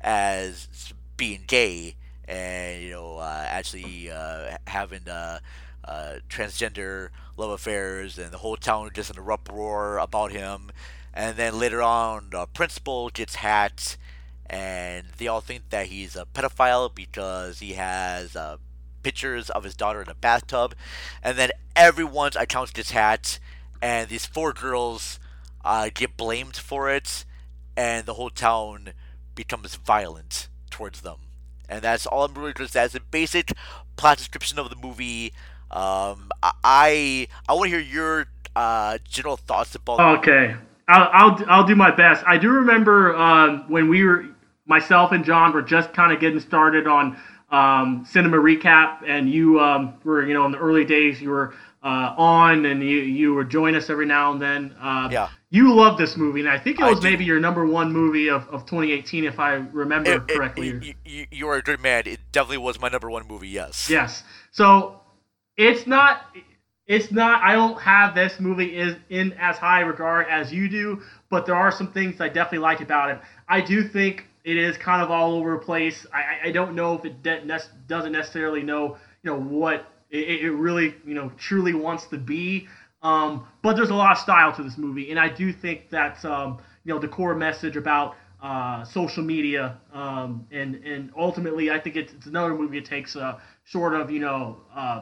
as being gay and you know uh, actually uh, having uh, uh, transgender love affairs, and the whole town just in a uproar about him. And then later on, the principal gets hacked, and they all think that he's a pedophile because he has uh, pictures of his daughter in a bathtub. And then everyone's account gets hacked, and these four girls uh, get blamed for it, and the whole town becomes violent towards them. And that's all I'm really just as a basic plot description of the movie. Um, I I want to hear your uh, general thoughts about. Okay, I'll, I'll I'll do my best. I do remember um, when we were myself and John were just kind of getting started on um, Cinema Recall, and you um, were you know in the early days you were uh, on and you you would join us every now and then. Uh, yeah. You love this movie, and I think it was maybe your number one movie of, of 2018, if I remember It- it- correctly. you, you, you are a good man. It definitely was my number one movie. Yes. Yes. So it's not it's not I don't have this movie is in as high regard as you do, but there are some things I definitely like about it. I do think it is kind of all over the place. I, I- don't know if it de- nec- doesn't necessarily know you know what it, it really you know truly wants to be. Um, but there's a lot of style to this movie, and I do think that um, you know the core message about uh, social media, um, and and ultimately, I think it's, it's another movie that takes a sort of you know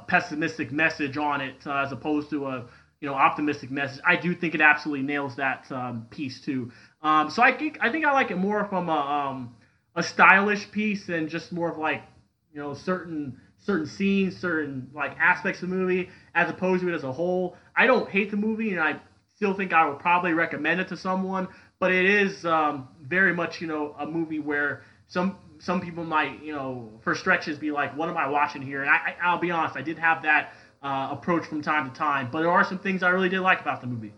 pessimistic message on it uh, as opposed to a you know optimistic message. I do think it absolutely nails that um, piece too. Um, so I think I think I like it more from a um, a stylish piece and just more of like you know certain certain scenes, certain like aspects of the movie, as opposed to it as a whole. I don't hate the movie, and I still think I would probably recommend it to someone. But it is um, very much you know a movie where some some people might you know for stretches be like, what am I watching here? And I, I I'll be honest, I did have that uh, approach from time to time. But there are some things I really did like about the movie.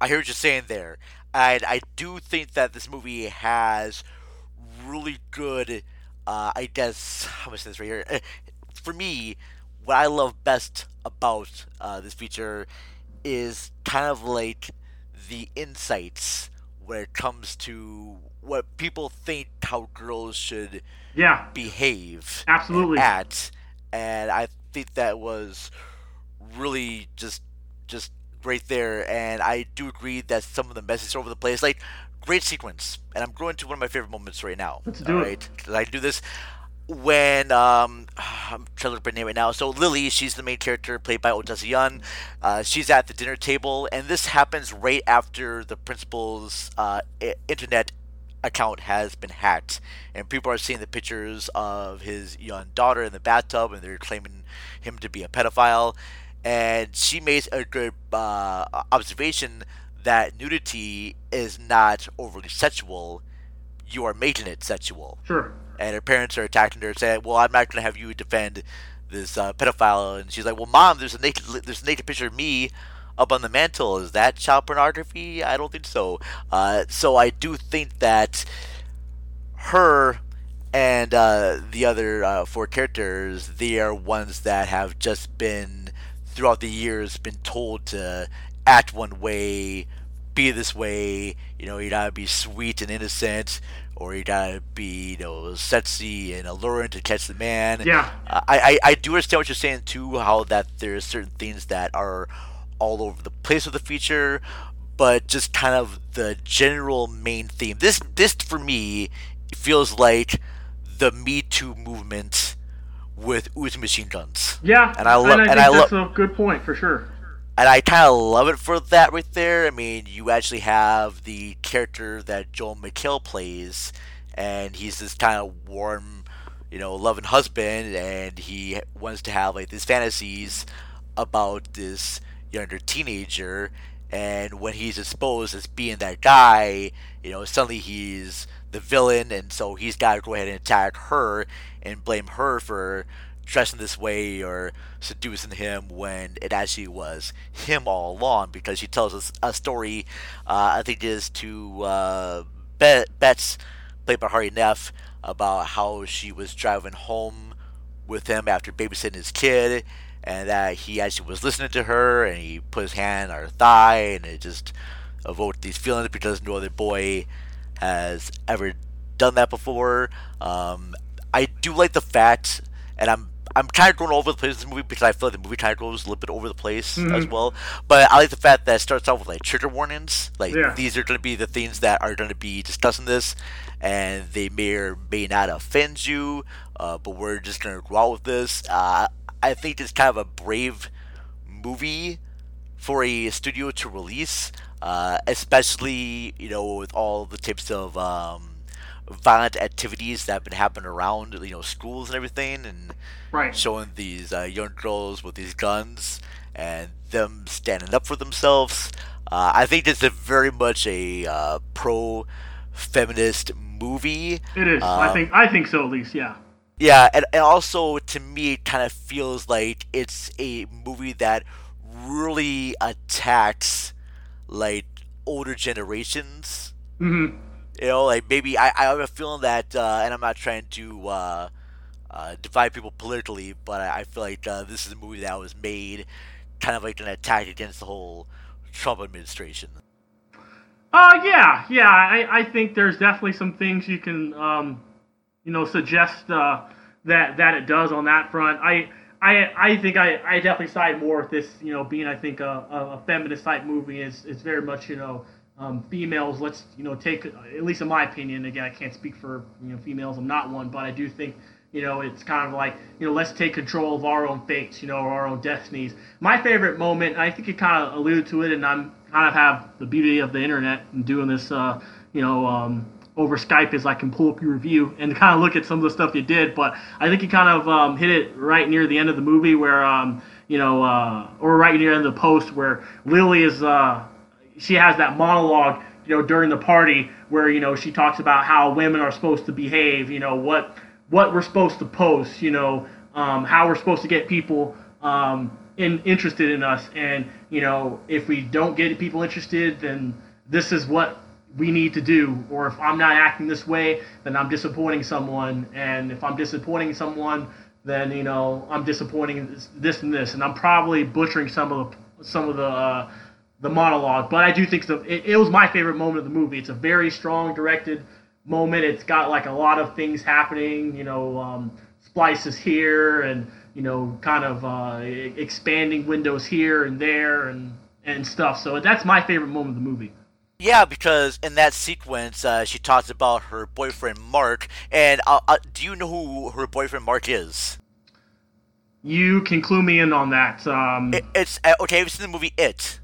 I hear what you're saying there, and I do think that this movie has really good. Uh, I guess how much this right here. Eh, For me, what I love best about uh, this feature is kind of like the insights when it comes to what people think how girls should Yeah. behave Absolutely. act, and I think that was really just just great there. And I do agree that some of the messages are over the place, like great sequence. And I'm going to one of my favorite moments right now. Let's do it. 'Cause I do this when um I'm trying to look at her name right now. So Lily, she's the main character played by Odessa Young. Uh, she's at the dinner table, and this happens right after the principal's uh, internet account has been hacked, and people are seeing the pictures of his young daughter in the bathtub, and they're claiming him to be a pedophile. And she makes a good uh, observation that nudity is not overly sexual. You are making it sexual Sure. and her parents are attacking her, saying, "Well, I'm not going to have you defend this uh, pedophile." And she's like, "Well, mom, there's a naked there's a naked picture of me up on the mantle. Is that child pornography? I don't think so." Uh, so I do think that her and uh, the other uh, four characters, they are ones that have just been throughout the years been told to act one way, be this way. You know, you gotta be sweet and innocent, or you gotta be, you know, sexy and alluring to catch the man. Yeah. Uh, I, I I do understand what you're saying too. How that there's certain things that are all over the place with the feature, but just kind of the general main theme. This this for me feels like the Me Too movement with Uzi machine guns. Yeah, and I love and I, and I that's a good point for sure. and I kind of love it for that right there. I mean, you actually have the character that Joel McHale plays, and he's this kind of warm, you know, loving husband, and he wants to have like these fantasies about this younger teenager. And when he's exposed as being that guy, you know, suddenly he's the villain, and so he's got to go ahead and attack her and blame her for dressing this way or seducing him when it actually was him all along because she tells us a story uh, I think it is to uh, Bet- played by Hari Nef about how she was driving home with him after babysitting his kid and that he actually was listening to her and he put his hand on her thigh and it just evoked these feelings because no other boy has ever done that before. Um, I do like the fact, and I'm I'm kind of going over the place in this movie because I feel like the movie kind of goes a little bit over the place Mhm. as well. But I like the fact that it starts off with like trigger warnings, like Yeah. these are going to be the things that are going to be discussing this, and they may or may not offend you, uh, but we're just going to go out with this. Uh, I think it's kind of a brave movie for a studio to release, uh, especially you know with all the types of um, violent activities that have been happening around you know schools and everything, and Right. showing these uh, young girls with these guns and them standing up for themselves. Uh, I think this is very much a uh, pro feminist movie. It is. I Um, think I think so at least. Yeah. yeah, and, and also to me, it kind of feels like it's a movie that really attacks like older generations. Mm-hmm. You know, like maybe I, I have a feeling that, uh, and I'm not trying to uh, uh, divide people politically, but I, I feel like uh, this is a movie that was made kind of like an attack against the whole Trump administration. Uh, yeah, yeah. I, I think there's definitely some things you can, um, you know, suggest uh, that that it does on that front. I I, I think I, I definitely side more with this, you know, being I think a, a, feminist type movie is is very much you know um, females. Let's you know take at least in my opinion. Again, I can't speak for you know females. I'm not one, but I do think you know it's kind of like you know let's take control of our own fates, you know, our own destinies. My favorite moment, I think you kind of alluded to it, and I'm kind of have the beauty of the internet and doing this, uh, you know. Um, over Skype is I can pull up your review and kind of look at some of the stuff you did. But I think you kind of um, hit it right near the end of the movie where, um, you know, uh, or right near the end of the post where Lily is, uh, she has that monologue, you know, during the party where, you know, she talks about how women are supposed to behave, you know, what, what we're supposed to post, you know, um, how we're supposed to get people um, in, interested in us. And, you know, if we don't get people interested, then this is what we need to do or if i'm not acting this way then i'm disappointing someone and if i'm disappointing someone then you know i'm disappointing this, and this and i'm probably butchering some of the some of the uh, the monologue but i do think the, it, it was my favorite moment of the movie. It's a very strong directed moment. It's got like a lot of things happening you know um, splices here and you know kind of uh, expanding windows here and there and and stuff so that's my favorite moment of the movie Yeah, because in that sequence, uh, she talks about her boyfriend Mark, and uh, uh, do you know who her boyfriend Mark is? You can clue me in on that. Um, It, it's uh, okay. Have you seen the movie It?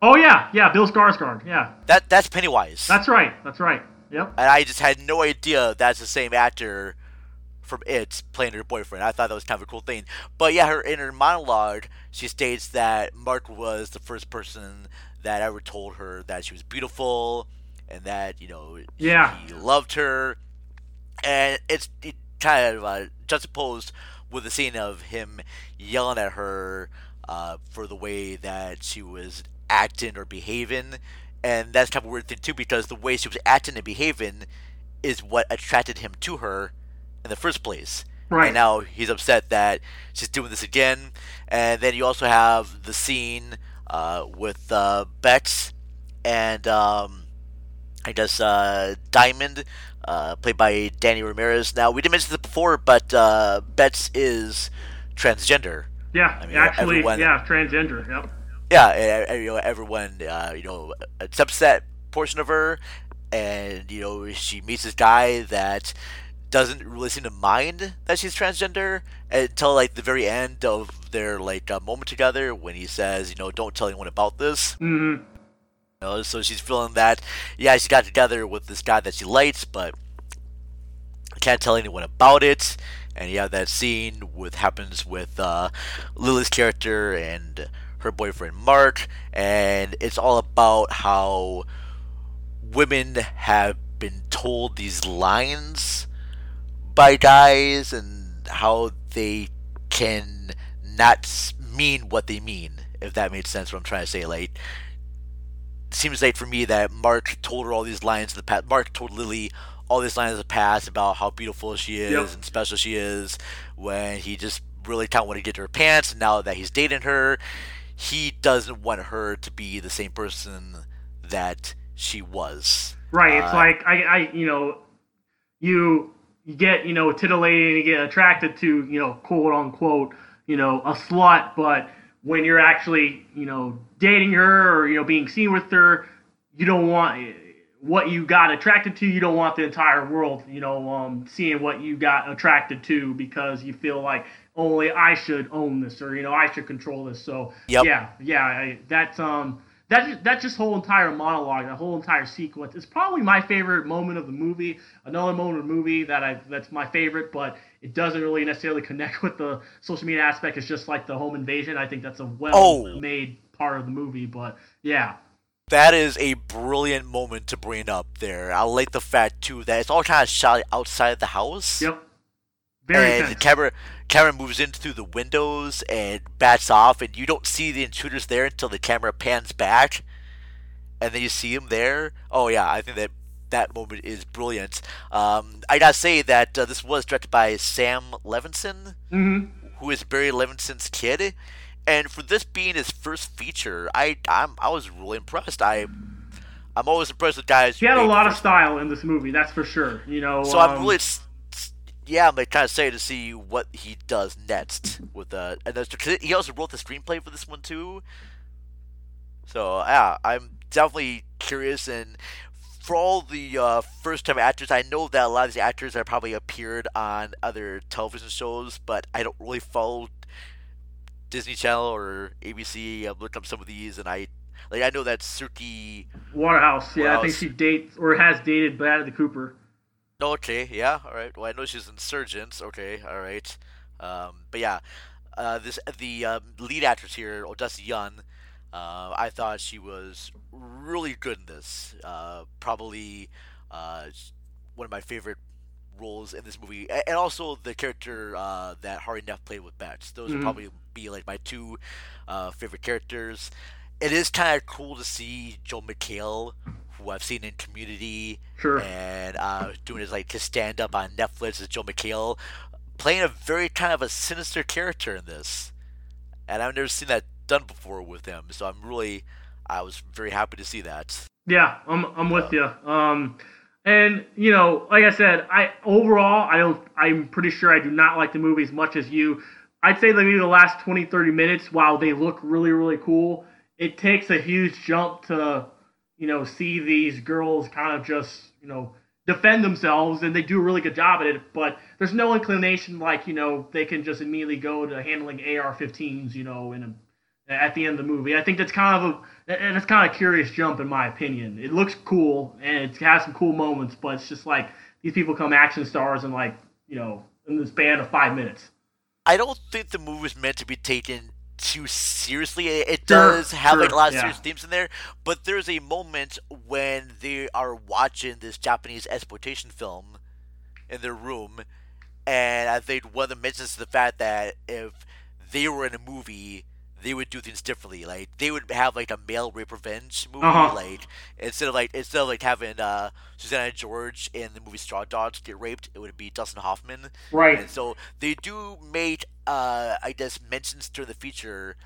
oh yeah, yeah, Bill Skarsgård. Yeah, That that's Pennywise. that's right. That's right. Yep. and I just had no idea that's the same actor from It playing her boyfriend. I thought that was kind of a cool thing. But yeah, her in her monologue, she states that Mark was the first person that ever told her that she was beautiful and that you know Yeah. he loved her, and it's it kind of uh, juxtaposed with the scene of him yelling at her uh, for the way that she was acting or behaving, and that's kind of a weird thing too because the way she was acting and behaving is what attracted him to her in the first place. Right. And now he's upset that she's doing this again. And then you also have the scene uh, with uh, Bex and um, I guess uh, Diamond, uh, played by Danny Ramirez. Now we didn't mention this before, but uh, Bex is transgender. Yeah, I mean, actually, everyone- yeah, transgender. Yep. yeah, you know, everyone, uh, you know, accepts that portion of her, and you know, she meets this guy that doesn't really seem to mind that she's transgender until like the very end of their like uh, moment together when he says, you know, don't tell anyone about this. Mm-hmm. You know, so she's feeling that, yeah, she got together with this guy that she likes, but can't tell anyone about it. And you have that scene with happens with uh, Lily's character and her boyfriend Mark, and it's all about how women have been told these lines by guys and how they can not mean what they mean. If that makes sense, what I'm trying to say, like seems like for me that Mark told her all these lines in the past. Mark told Lily all these lines in the past about how beautiful she is Yep. and special she is when he just really kind of wanted to get to her pants. And now that he's dating her, he doesn't want her to be the same person that she was. Right. It's Uh, like I, I, you know, you you get you know titillated and you get attracted to you know quote unquote you know a slut, but when you're actually you know dating her or you know being seen with her, you don't want what you got attracted to. You don't want the entire world you know um, seeing what you got attracted to because you feel like only I should own this or you know I should control this. So Yep. yeah, yeah, I, that's um that that just whole entire monologue, that whole entire sequence is probably my favorite moment of the movie. Another moment of the movie that I that's my favorite, but it doesn't really necessarily connect with the social media aspect. It's just like the home invasion. I think that's a well Oh. made part of the movie, but yeah. That is a brilliant moment to bring up there. I like the fact too that it's all kind of shot outside the house. Yep. Very and the tense. camera camera moves in through the windows and bats off, and you don't see the intruders there until the camera pans back, and then you see them there. Oh yeah, I think that that moment is brilliant. Um, I gotta say that uh, this was directed by Sam Levinson, Mhm. who is Barry Levinson's kid, and for this being his first feature, I I'm, I was really impressed. I I'm always impressed with guys. He had a lot of style in this movie, that's for sure. You know, so I'm um, really, s- s- yeah, I'm like kind of excited to see what he does next with uh, and that's because he also wrote the screenplay for this one too. So yeah, I'm definitely curious, and for all the uh, first-time actors, I know that a lot of these actors have probably appeared on other television shows, but I don't really follow Disney Channel or ABC. I've looked up some of these, and I like I know that Suki. Waterhouse. Yeah, I think she dates or has dated Bradley Cooper. Okay, yeah, all right. Well, I know she's Insurgents. Okay, all right. Um, but yeah, uh, this the um, lead actress here, Odessa Young. Uh, I thought she was really good in this. Uh, probably uh, one of my favorite roles in this movie, and also the character uh, that Hari Nef played with Bex. Those Mhm. would probably be like my two uh, favorite characters. It is kind of cool to see Joel McHale, who I've seen in Community, Sure. and uh, doing his like his stand up on Netflix as Joel McHale, playing a very kind of a sinister character in this, and I've never seen that done before with him. So I'm really, I was very happy to see that. Yeah, I'm I'm with you. Um, and you know, like I said, I overall I don't. I'm pretty sure I do not like the movie as much as you. I'd say maybe the last 20, 30 minutes, while they look really, really cool, it takes a huge jump to, you know, see these girls kind of just, you know, defend themselves, and they do a really good job at it. But there's no inclination like, you know, they can just immediately go to handling AR-15s, you know, in a at the end of the movie. I think that's kind of a and it's kind of a curious jump in my opinion. It looks cool and it has some cool moments, but it's just like these people become action stars in like you know in the span of five minutes. I don't think the movie is meant to be taken too seriously. It, it Sure, does have like a lot of yeah. serious themes in there, but there's a moment when they are watching this Japanese exploitation film in their room, and I think one of them mentions is the fact that if they were in a movie, they would do things differently. Like they would have like a male rape revenge movie, Uh-huh. like instead of like instead of like having uh, Susanna George in the movie Straw Dogs get raped, it would be Dustin Hoffman. Right. And so they do make uh, I guess mentions during the feature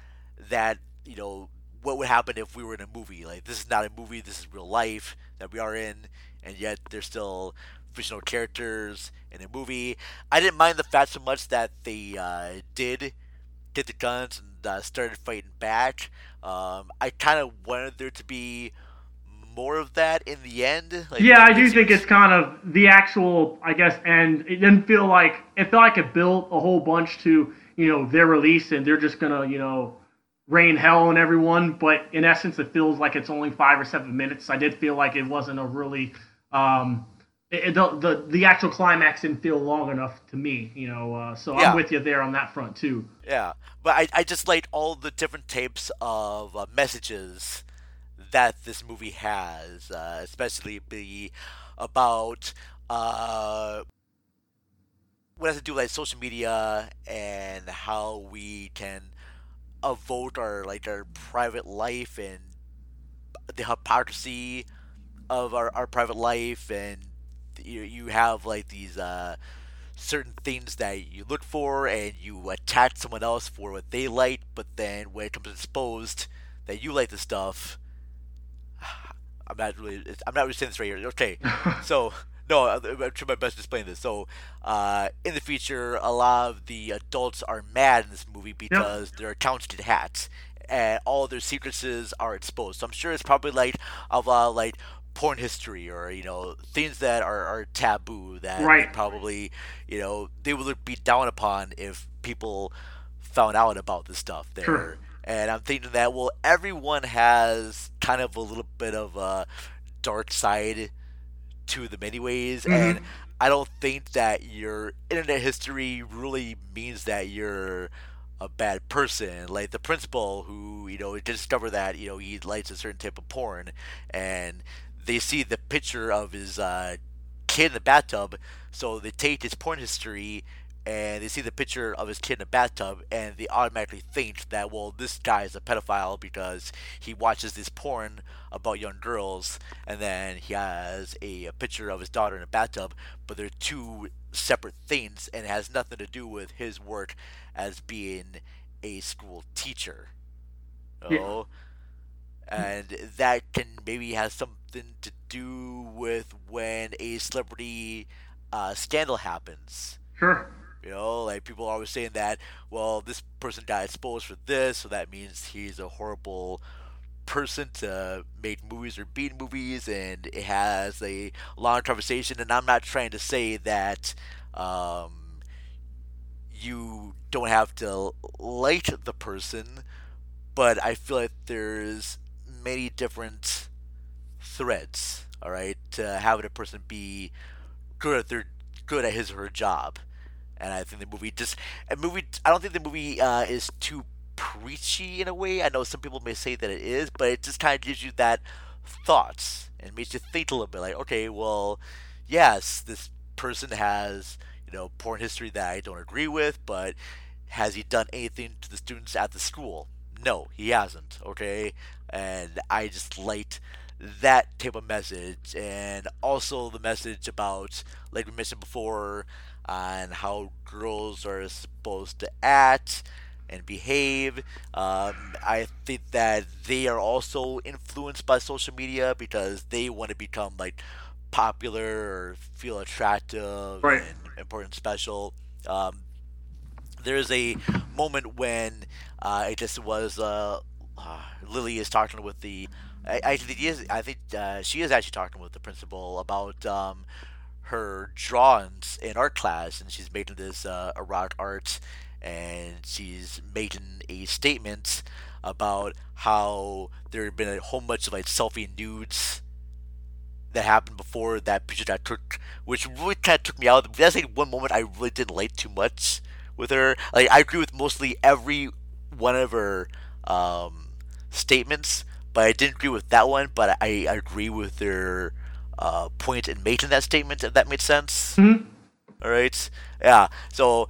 that you know what would happen if we were in a movie. Like this is not a movie, this is real life that we are in, and yet they're still fictional characters in a movie. I didn't mind the fact so much that they uh, did get the guns and uh, started fighting back. Um, I kind of wanted there to be more of that in the end. Like, yeah, I do think it's kind of the actual, I guess, and it didn't feel like it felt like it built a whole bunch to you know their release, and they're just gonna you know rain hell on everyone. But in essence, it feels like it's only five or seven minutes. I did feel like it wasn't a really um, it, it- the, the the actual climax didn't feel long enough to me. You know, uh, so Yeah. I'm with you there on that front too. Yeah, but I, I just liked all the different types of uh, messages that this movie has, uh, especially the about uh, what has to do with like social media and how we can avoid our like our private life and the hypocrisy of our, our private life and you you have like these uh certain things that you look for and you attack someone else for what they like but then when it comes exposed that you like the stuff I'm not really it's- I'm not really saying this right here. Okay. So no I'm I'm trying my best to explain this. So uh, in the future a lot of the adults are mad in this movie because their accounts get hats and all their secrets are exposed. So I'm sure it's probably like a lot of like porn history or you know things that are, are taboo that Right. probably you know they would be down upon if people found out about this stuff there. Sure. And i'm thinking that well everyone has kind of a little bit of a dark side to them anyways and Mhm. i don't think that your internet history really means that you're a bad person like the principal who you know discovered that you know he likes a certain type of porn and they see the picture of his uh, kid in the bathtub so they take his porn history and they see the picture of his kid in a bathtub and they automatically think that well this guy is a pedophile because he watches this porn about young girls and then he has a, a picture of his daughter in a bathtub but they're two separate things and it has nothing to do with his work as being a school teacher Yeah. oh and that can maybe have something to do with when a celebrity uh, scandal happens Sure. You know, like people are always saying that, well, this person got exposed for this, so that means he's a horrible person to make movies or be in movies, and it has a long conversation. And I'm not trying to say that um, you don't have to like the person, but I feel like there's many different threads. All right, to having a person be good at their good at his or her job and I think the movie just a movie. I don't think the movie uh, is too preachy in a way. I know some people may say that it is, but it just kind of gives you that thoughts and makes you think a little bit. Like, okay, well, yes, this person has you know porn history that I don't agree with, but has he done anything to the students at the school? No, he hasn't. Okay, and I just liked that type of message, and also the message about, like we mentioned before, on how girls are supposed to act and behave. Um, I think that they are also influenced by social media because they want to become like popular or feel attractive Right. and important, special. Um, there's a moment when uh, it was uh, uh, Lily is talking with the. I, I think is. I think uh, she is actually talking with the principal about um, her drawings in art class, and she's making this uh, erotic art, and she's making a statement about how there had been a whole bunch of like selfie nudes that happened before that picture that took, which really kind of took me out. That's like one moment I really didn't like too much with her. Like I agree with mostly every one of her um, statements, but I didn't agree with that one. But I, I agree with their uh, point in making that statement. If that made sense. Mhm. All right. Yeah. So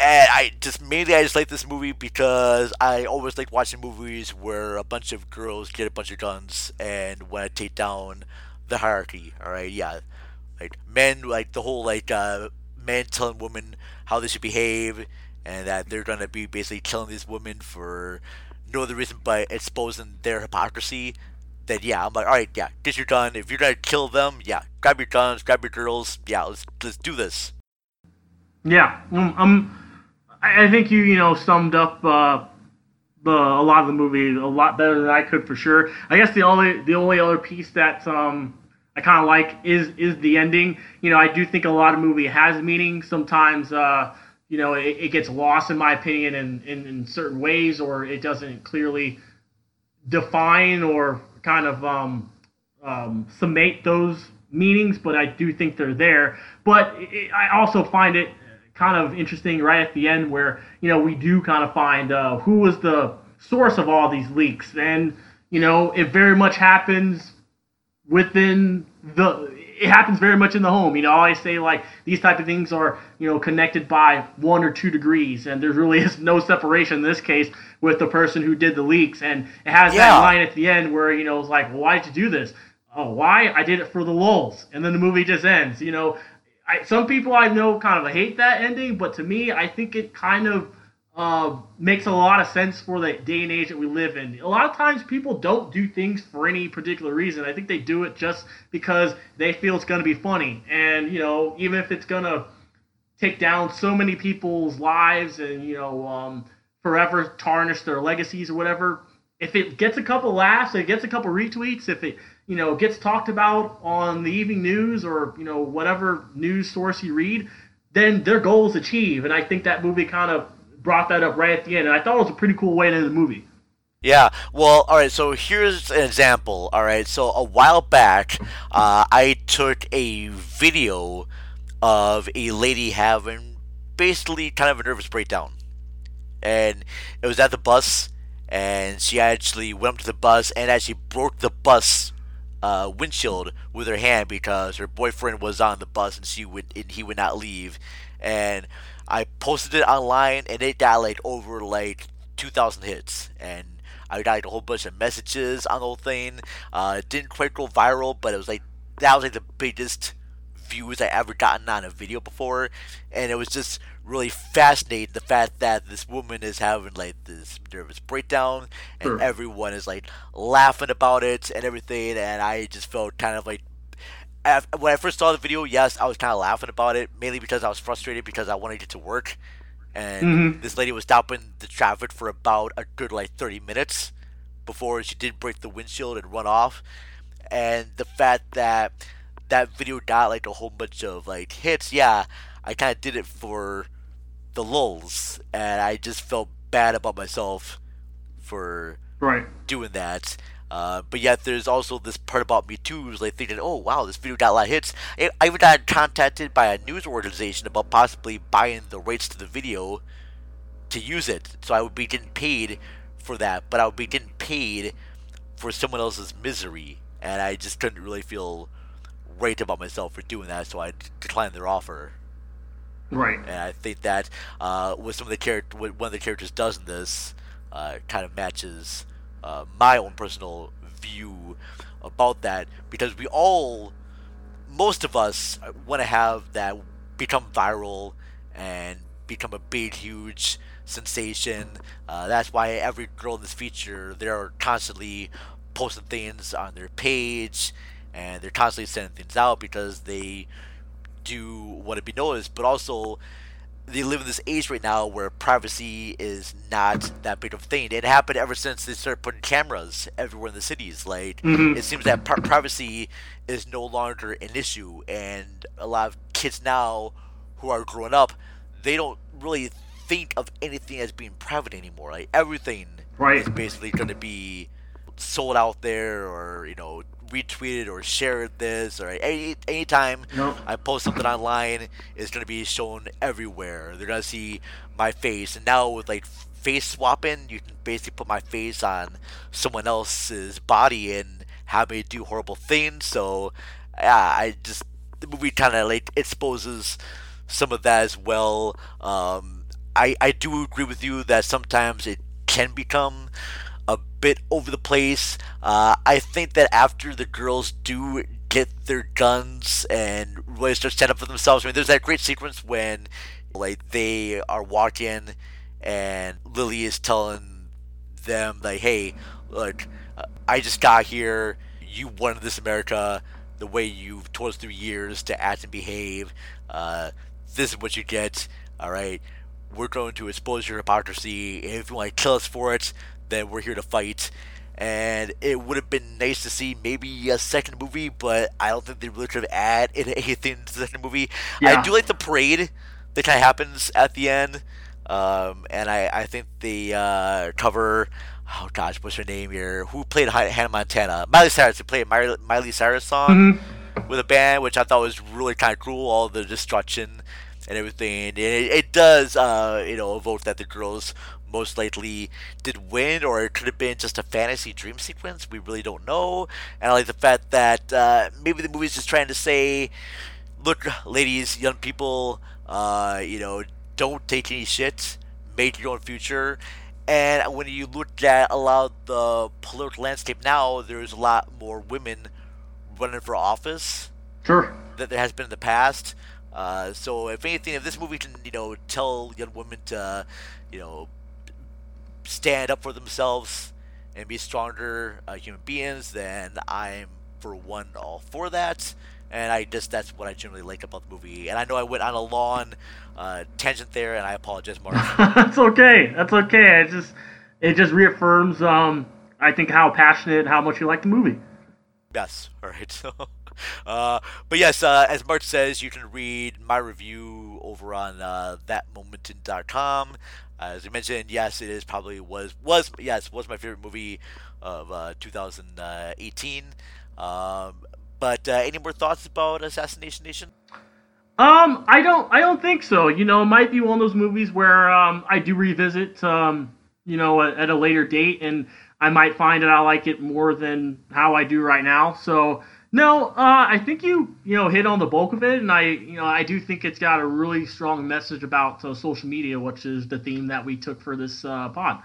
and I just mainly I just like this movie because I always like watching movies where a bunch of girls get a bunch of guns and want to take down the hierarchy. All right, yeah, like men, like the whole like uh, men telling women how they should behave, and that they're gonna be basically killing these women for no other reason but exposing their hypocrisy. Then yeah, I'm like, all right, yeah, get your gun. If you're gonna kill them, yeah, grab your guns, grab your girls. Yeah, let's let's do this. Yeah, um, um I think you you know summed up uh, the a lot of the movie a lot better than I could for sure. I guess the only the only other piece that um I kind of like is is the ending. You know, I do think a lot of movie has meaning. Sometimes uh you know it, it gets lost in my opinion in, in in certain ways or it doesn't clearly define or kind of um um summate those meanings, but I do think they're there. But it, I also find it kind of interesting right at the end where you know we do kind of find uh, who was the source of all these leaks, and you know it very much happens within the. It happens very much in the home. You know, I always say like these type of things are you know connected by one or two degrees, and there really is no separation in this case with the person who did the leaks. And it has Yeah. that line at the end where you know it's like, well, why did you do this? Oh, why? I did it for the lulz, and then the movie just ends. You know, I, some people I know kind of hate that ending, but to me, I think it kind of uh, makes a lot of sense for the day and age that we live in. A lot of times, people don't do things for any particular reason. I think they do it just because they feel it's going to be funny, and you know, even if it's going to take down so many people's lives and you know um, forever tarnish their legacies or whatever. If it gets a couple laughs, it gets a couple retweets, if it you know gets talked about on the evening news or you know whatever news source you read, then their goal is achieved. And I think that movie kind of brought that up right at the end. And I thought it was a pretty cool way to end the movie. Yeah, well, all right. So here's an example. All right, so a while back, uh, I took a video of a lady having basically kind of a nervous breakdown, and it was at the bus, and she actually went up to the bus and actually broke the bus uh, windshield with her hand because her boyfriend was on the bus and she would and he would not leave, and I posted it online and it got like over like 2,000 hits and. I got like, a whole bunch of messages on the whole thing. Uh, it didn't quite go viral, but it was like that was like the biggest views I ever gotten on a video before, and it was just really fascinating the fact that this woman is having like this nervous breakdown, and Sure. everyone is like laughing about it and everything, and I just felt kind of like. When I first saw the video, yes, I was kind of laughing about it, mainly because I was frustrated because I wanted to get to work, and Mhm. this lady was stopping the traffic for about a good like 30 minutes before she did break the windshield and run off. And the fact that that video got like a whole bunch of like hits, yeah, I kind of did it for the lulz, and I just felt bad about myself for Right. doing that. Uh, but yet, there's also this part about me too, who's like thinking, "Oh wow, this video got a lot of hits." I I even got contacted by a news organization about possibly buying the rights to the video to use it, so I would be getting paid for that. But I would be getting paid for someone else's misery, and I just couldn't really feel right about myself for doing that, so I declined their offer. Right. And I think that uh, what some of the character, what one of the characters does in this, uh, kind of matches uh, my own personal view about that because we all, most of us, want to have that become viral and become a big, huge sensation. Uh, that's why every girl in this feature, they're constantly posting things on their page and they're constantly sending things out because they do want to be noticed, but also they live in this age right now where privacy is not that big of a thing. It happened ever since they started putting cameras everywhere in the cities. Like Mhm. it seems that pri- privacy is no longer an issue, and a lot of kids now who are growing up, they don't really think of anything as being private anymore. Like everything Right. is basically going to be sold out there, or you know, retweeted or shared this, or any anytime Yep. I post something online, it's going to be shown everywhere. They're going to see my face, and now with like face swapping, you can basically put my face on someone else's body and have me do horrible things. So, yeah, I just the movie kind of like exposes some of that as well. Um, I I do agree with you that sometimes it can become a bit over the place. Uh, I think that after the girls do get their guns and really start stand up for themselves, I mean, there's that great sequence when like they are walking and Lily is telling them like, "Hey, look, I just got here. You wanted this America." The way you've told us through years to act and behave, uh, this is what you get. All right, we're going to expose your hypocrisy. If you want to kill us for it, then we're here to fight. And it would have been nice to see maybe a second movie, but I don't think they really could have added anything to the second movie. Yeah. I do like the parade that kind of happens at the end, um, and I, I think the uh, cover. Oh gosh, what's her name here? Who played Hannah Montana? Miley Cyrus. Who played Miley, Miley Cyrus song with a band, which I thought was really kind of cool. All the destruction and everything. And it, it does, uh, you know, evoke that the girls most likely did win, or it could have been just a fantasy dream sequence. We really don't know. And I like the fact that uh, maybe the movie's just trying to say, look, ladies, young people, uh, you know, don't take any shit. Make your own future. And when you look at a lot of the political landscape now, there's a lot more women running for office Sure. that there has been in the past. Uh, so if anything, if this movie can, you know, tell young women to, you know, stand up for themselves and be stronger uh, human beings, then I'm for one all for that. And I just that's what I generally like about the movie. And I know I went on a long uh, tangent there, and I apologize, Mark. That's okay. That's okay. It just it just reaffirms um I think how passionate, how much you like the movie. Yes. All right. So, uh, but yes, uh, as Mark says, you can read my review over on uh, thatmomentin.com. Uh, as you mentioned, yes, it is probably was was yes was my favorite movie of uh, 2018. Um, but uh, any more thoughts about Assassination Nation? Um, I don't, I don't think so. You know, it might be one of those movies where um, I do revisit, um, you know, at, at a later date, and I might find that I like it more than how I do right now. So, no, uh, I think you, you know, hit on the bulk of it, and I, you know, I do think it's got a really strong message about uh, social media, which is the theme that we took for this uh, pod.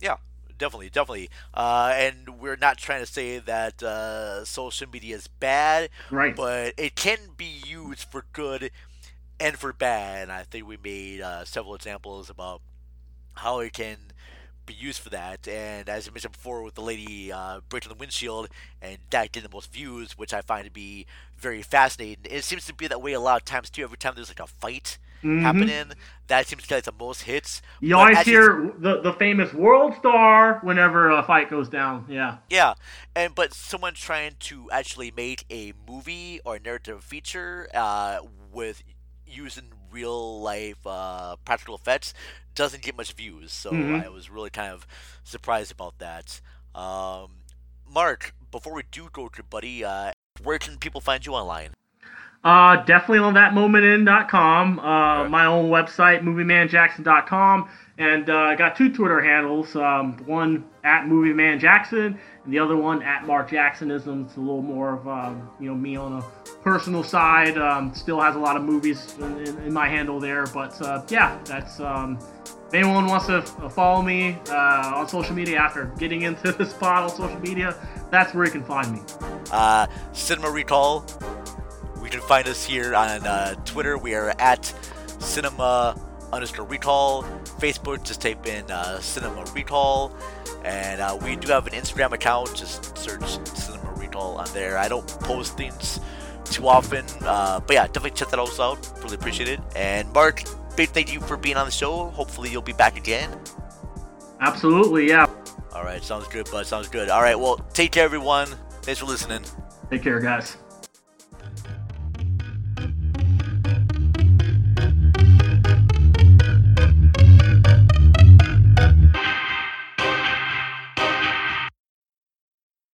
Yeah, definitely, definitely. Uh, and we're not trying to say that uh, social media is bad, Right. But it can be used for good and for bad. And I think we made uh, several examples about how it can be used for that. And as I mentioned before, with the lady uh, breaking the windshield and that getting the most views, which I find to be very fascinating. It seems to be that way a lot of times too. Every time there's like a fight Mhm. happening, that seems to get like the most hits. You But always hear the, the famous world star whenever a fight goes down. Yeah. Yeah, and but someone trying to actually make a movie or narrative feature uh, with using real life uh, practical effects doesn't get much views. So Mhm. I was really kind of surprised about that. Um, Mark, before we do go to buddy, uh, where can people find you online? Uh, definitely on thatmomentin.com, uh, my own website, moviemanjackson.com, and uh, I got two Twitter handles. Um, one at Movie Man Jackson, and the other one at Mark Jacksonism. It's a little more of um, you know me on a personal side. Um, still has a lot of movies in, in, in my handle there, but uh, yeah, that's. Um, if anyone wants to f- follow me uh, on social media after getting into this pod on social media, that's where you can find me. Uh, Cinema Recall. We can find us here on uh, Twitter. We are at Cinema underscore Recall. Facebook, just type in uh, Cinema Recall. And uh, we do have an Instagram account. Just search Cinema Recall on there. I don't post things too often. Uh, but yeah, definitely check that also out. Really appreciate it. And Mark, big thank you for being on the show. Hopefully you'll be back again. Absolutely, yeah. All right, sounds good, bud. Sounds good. All right, well, take care, everyone. Thanks for listening. Take care, guys.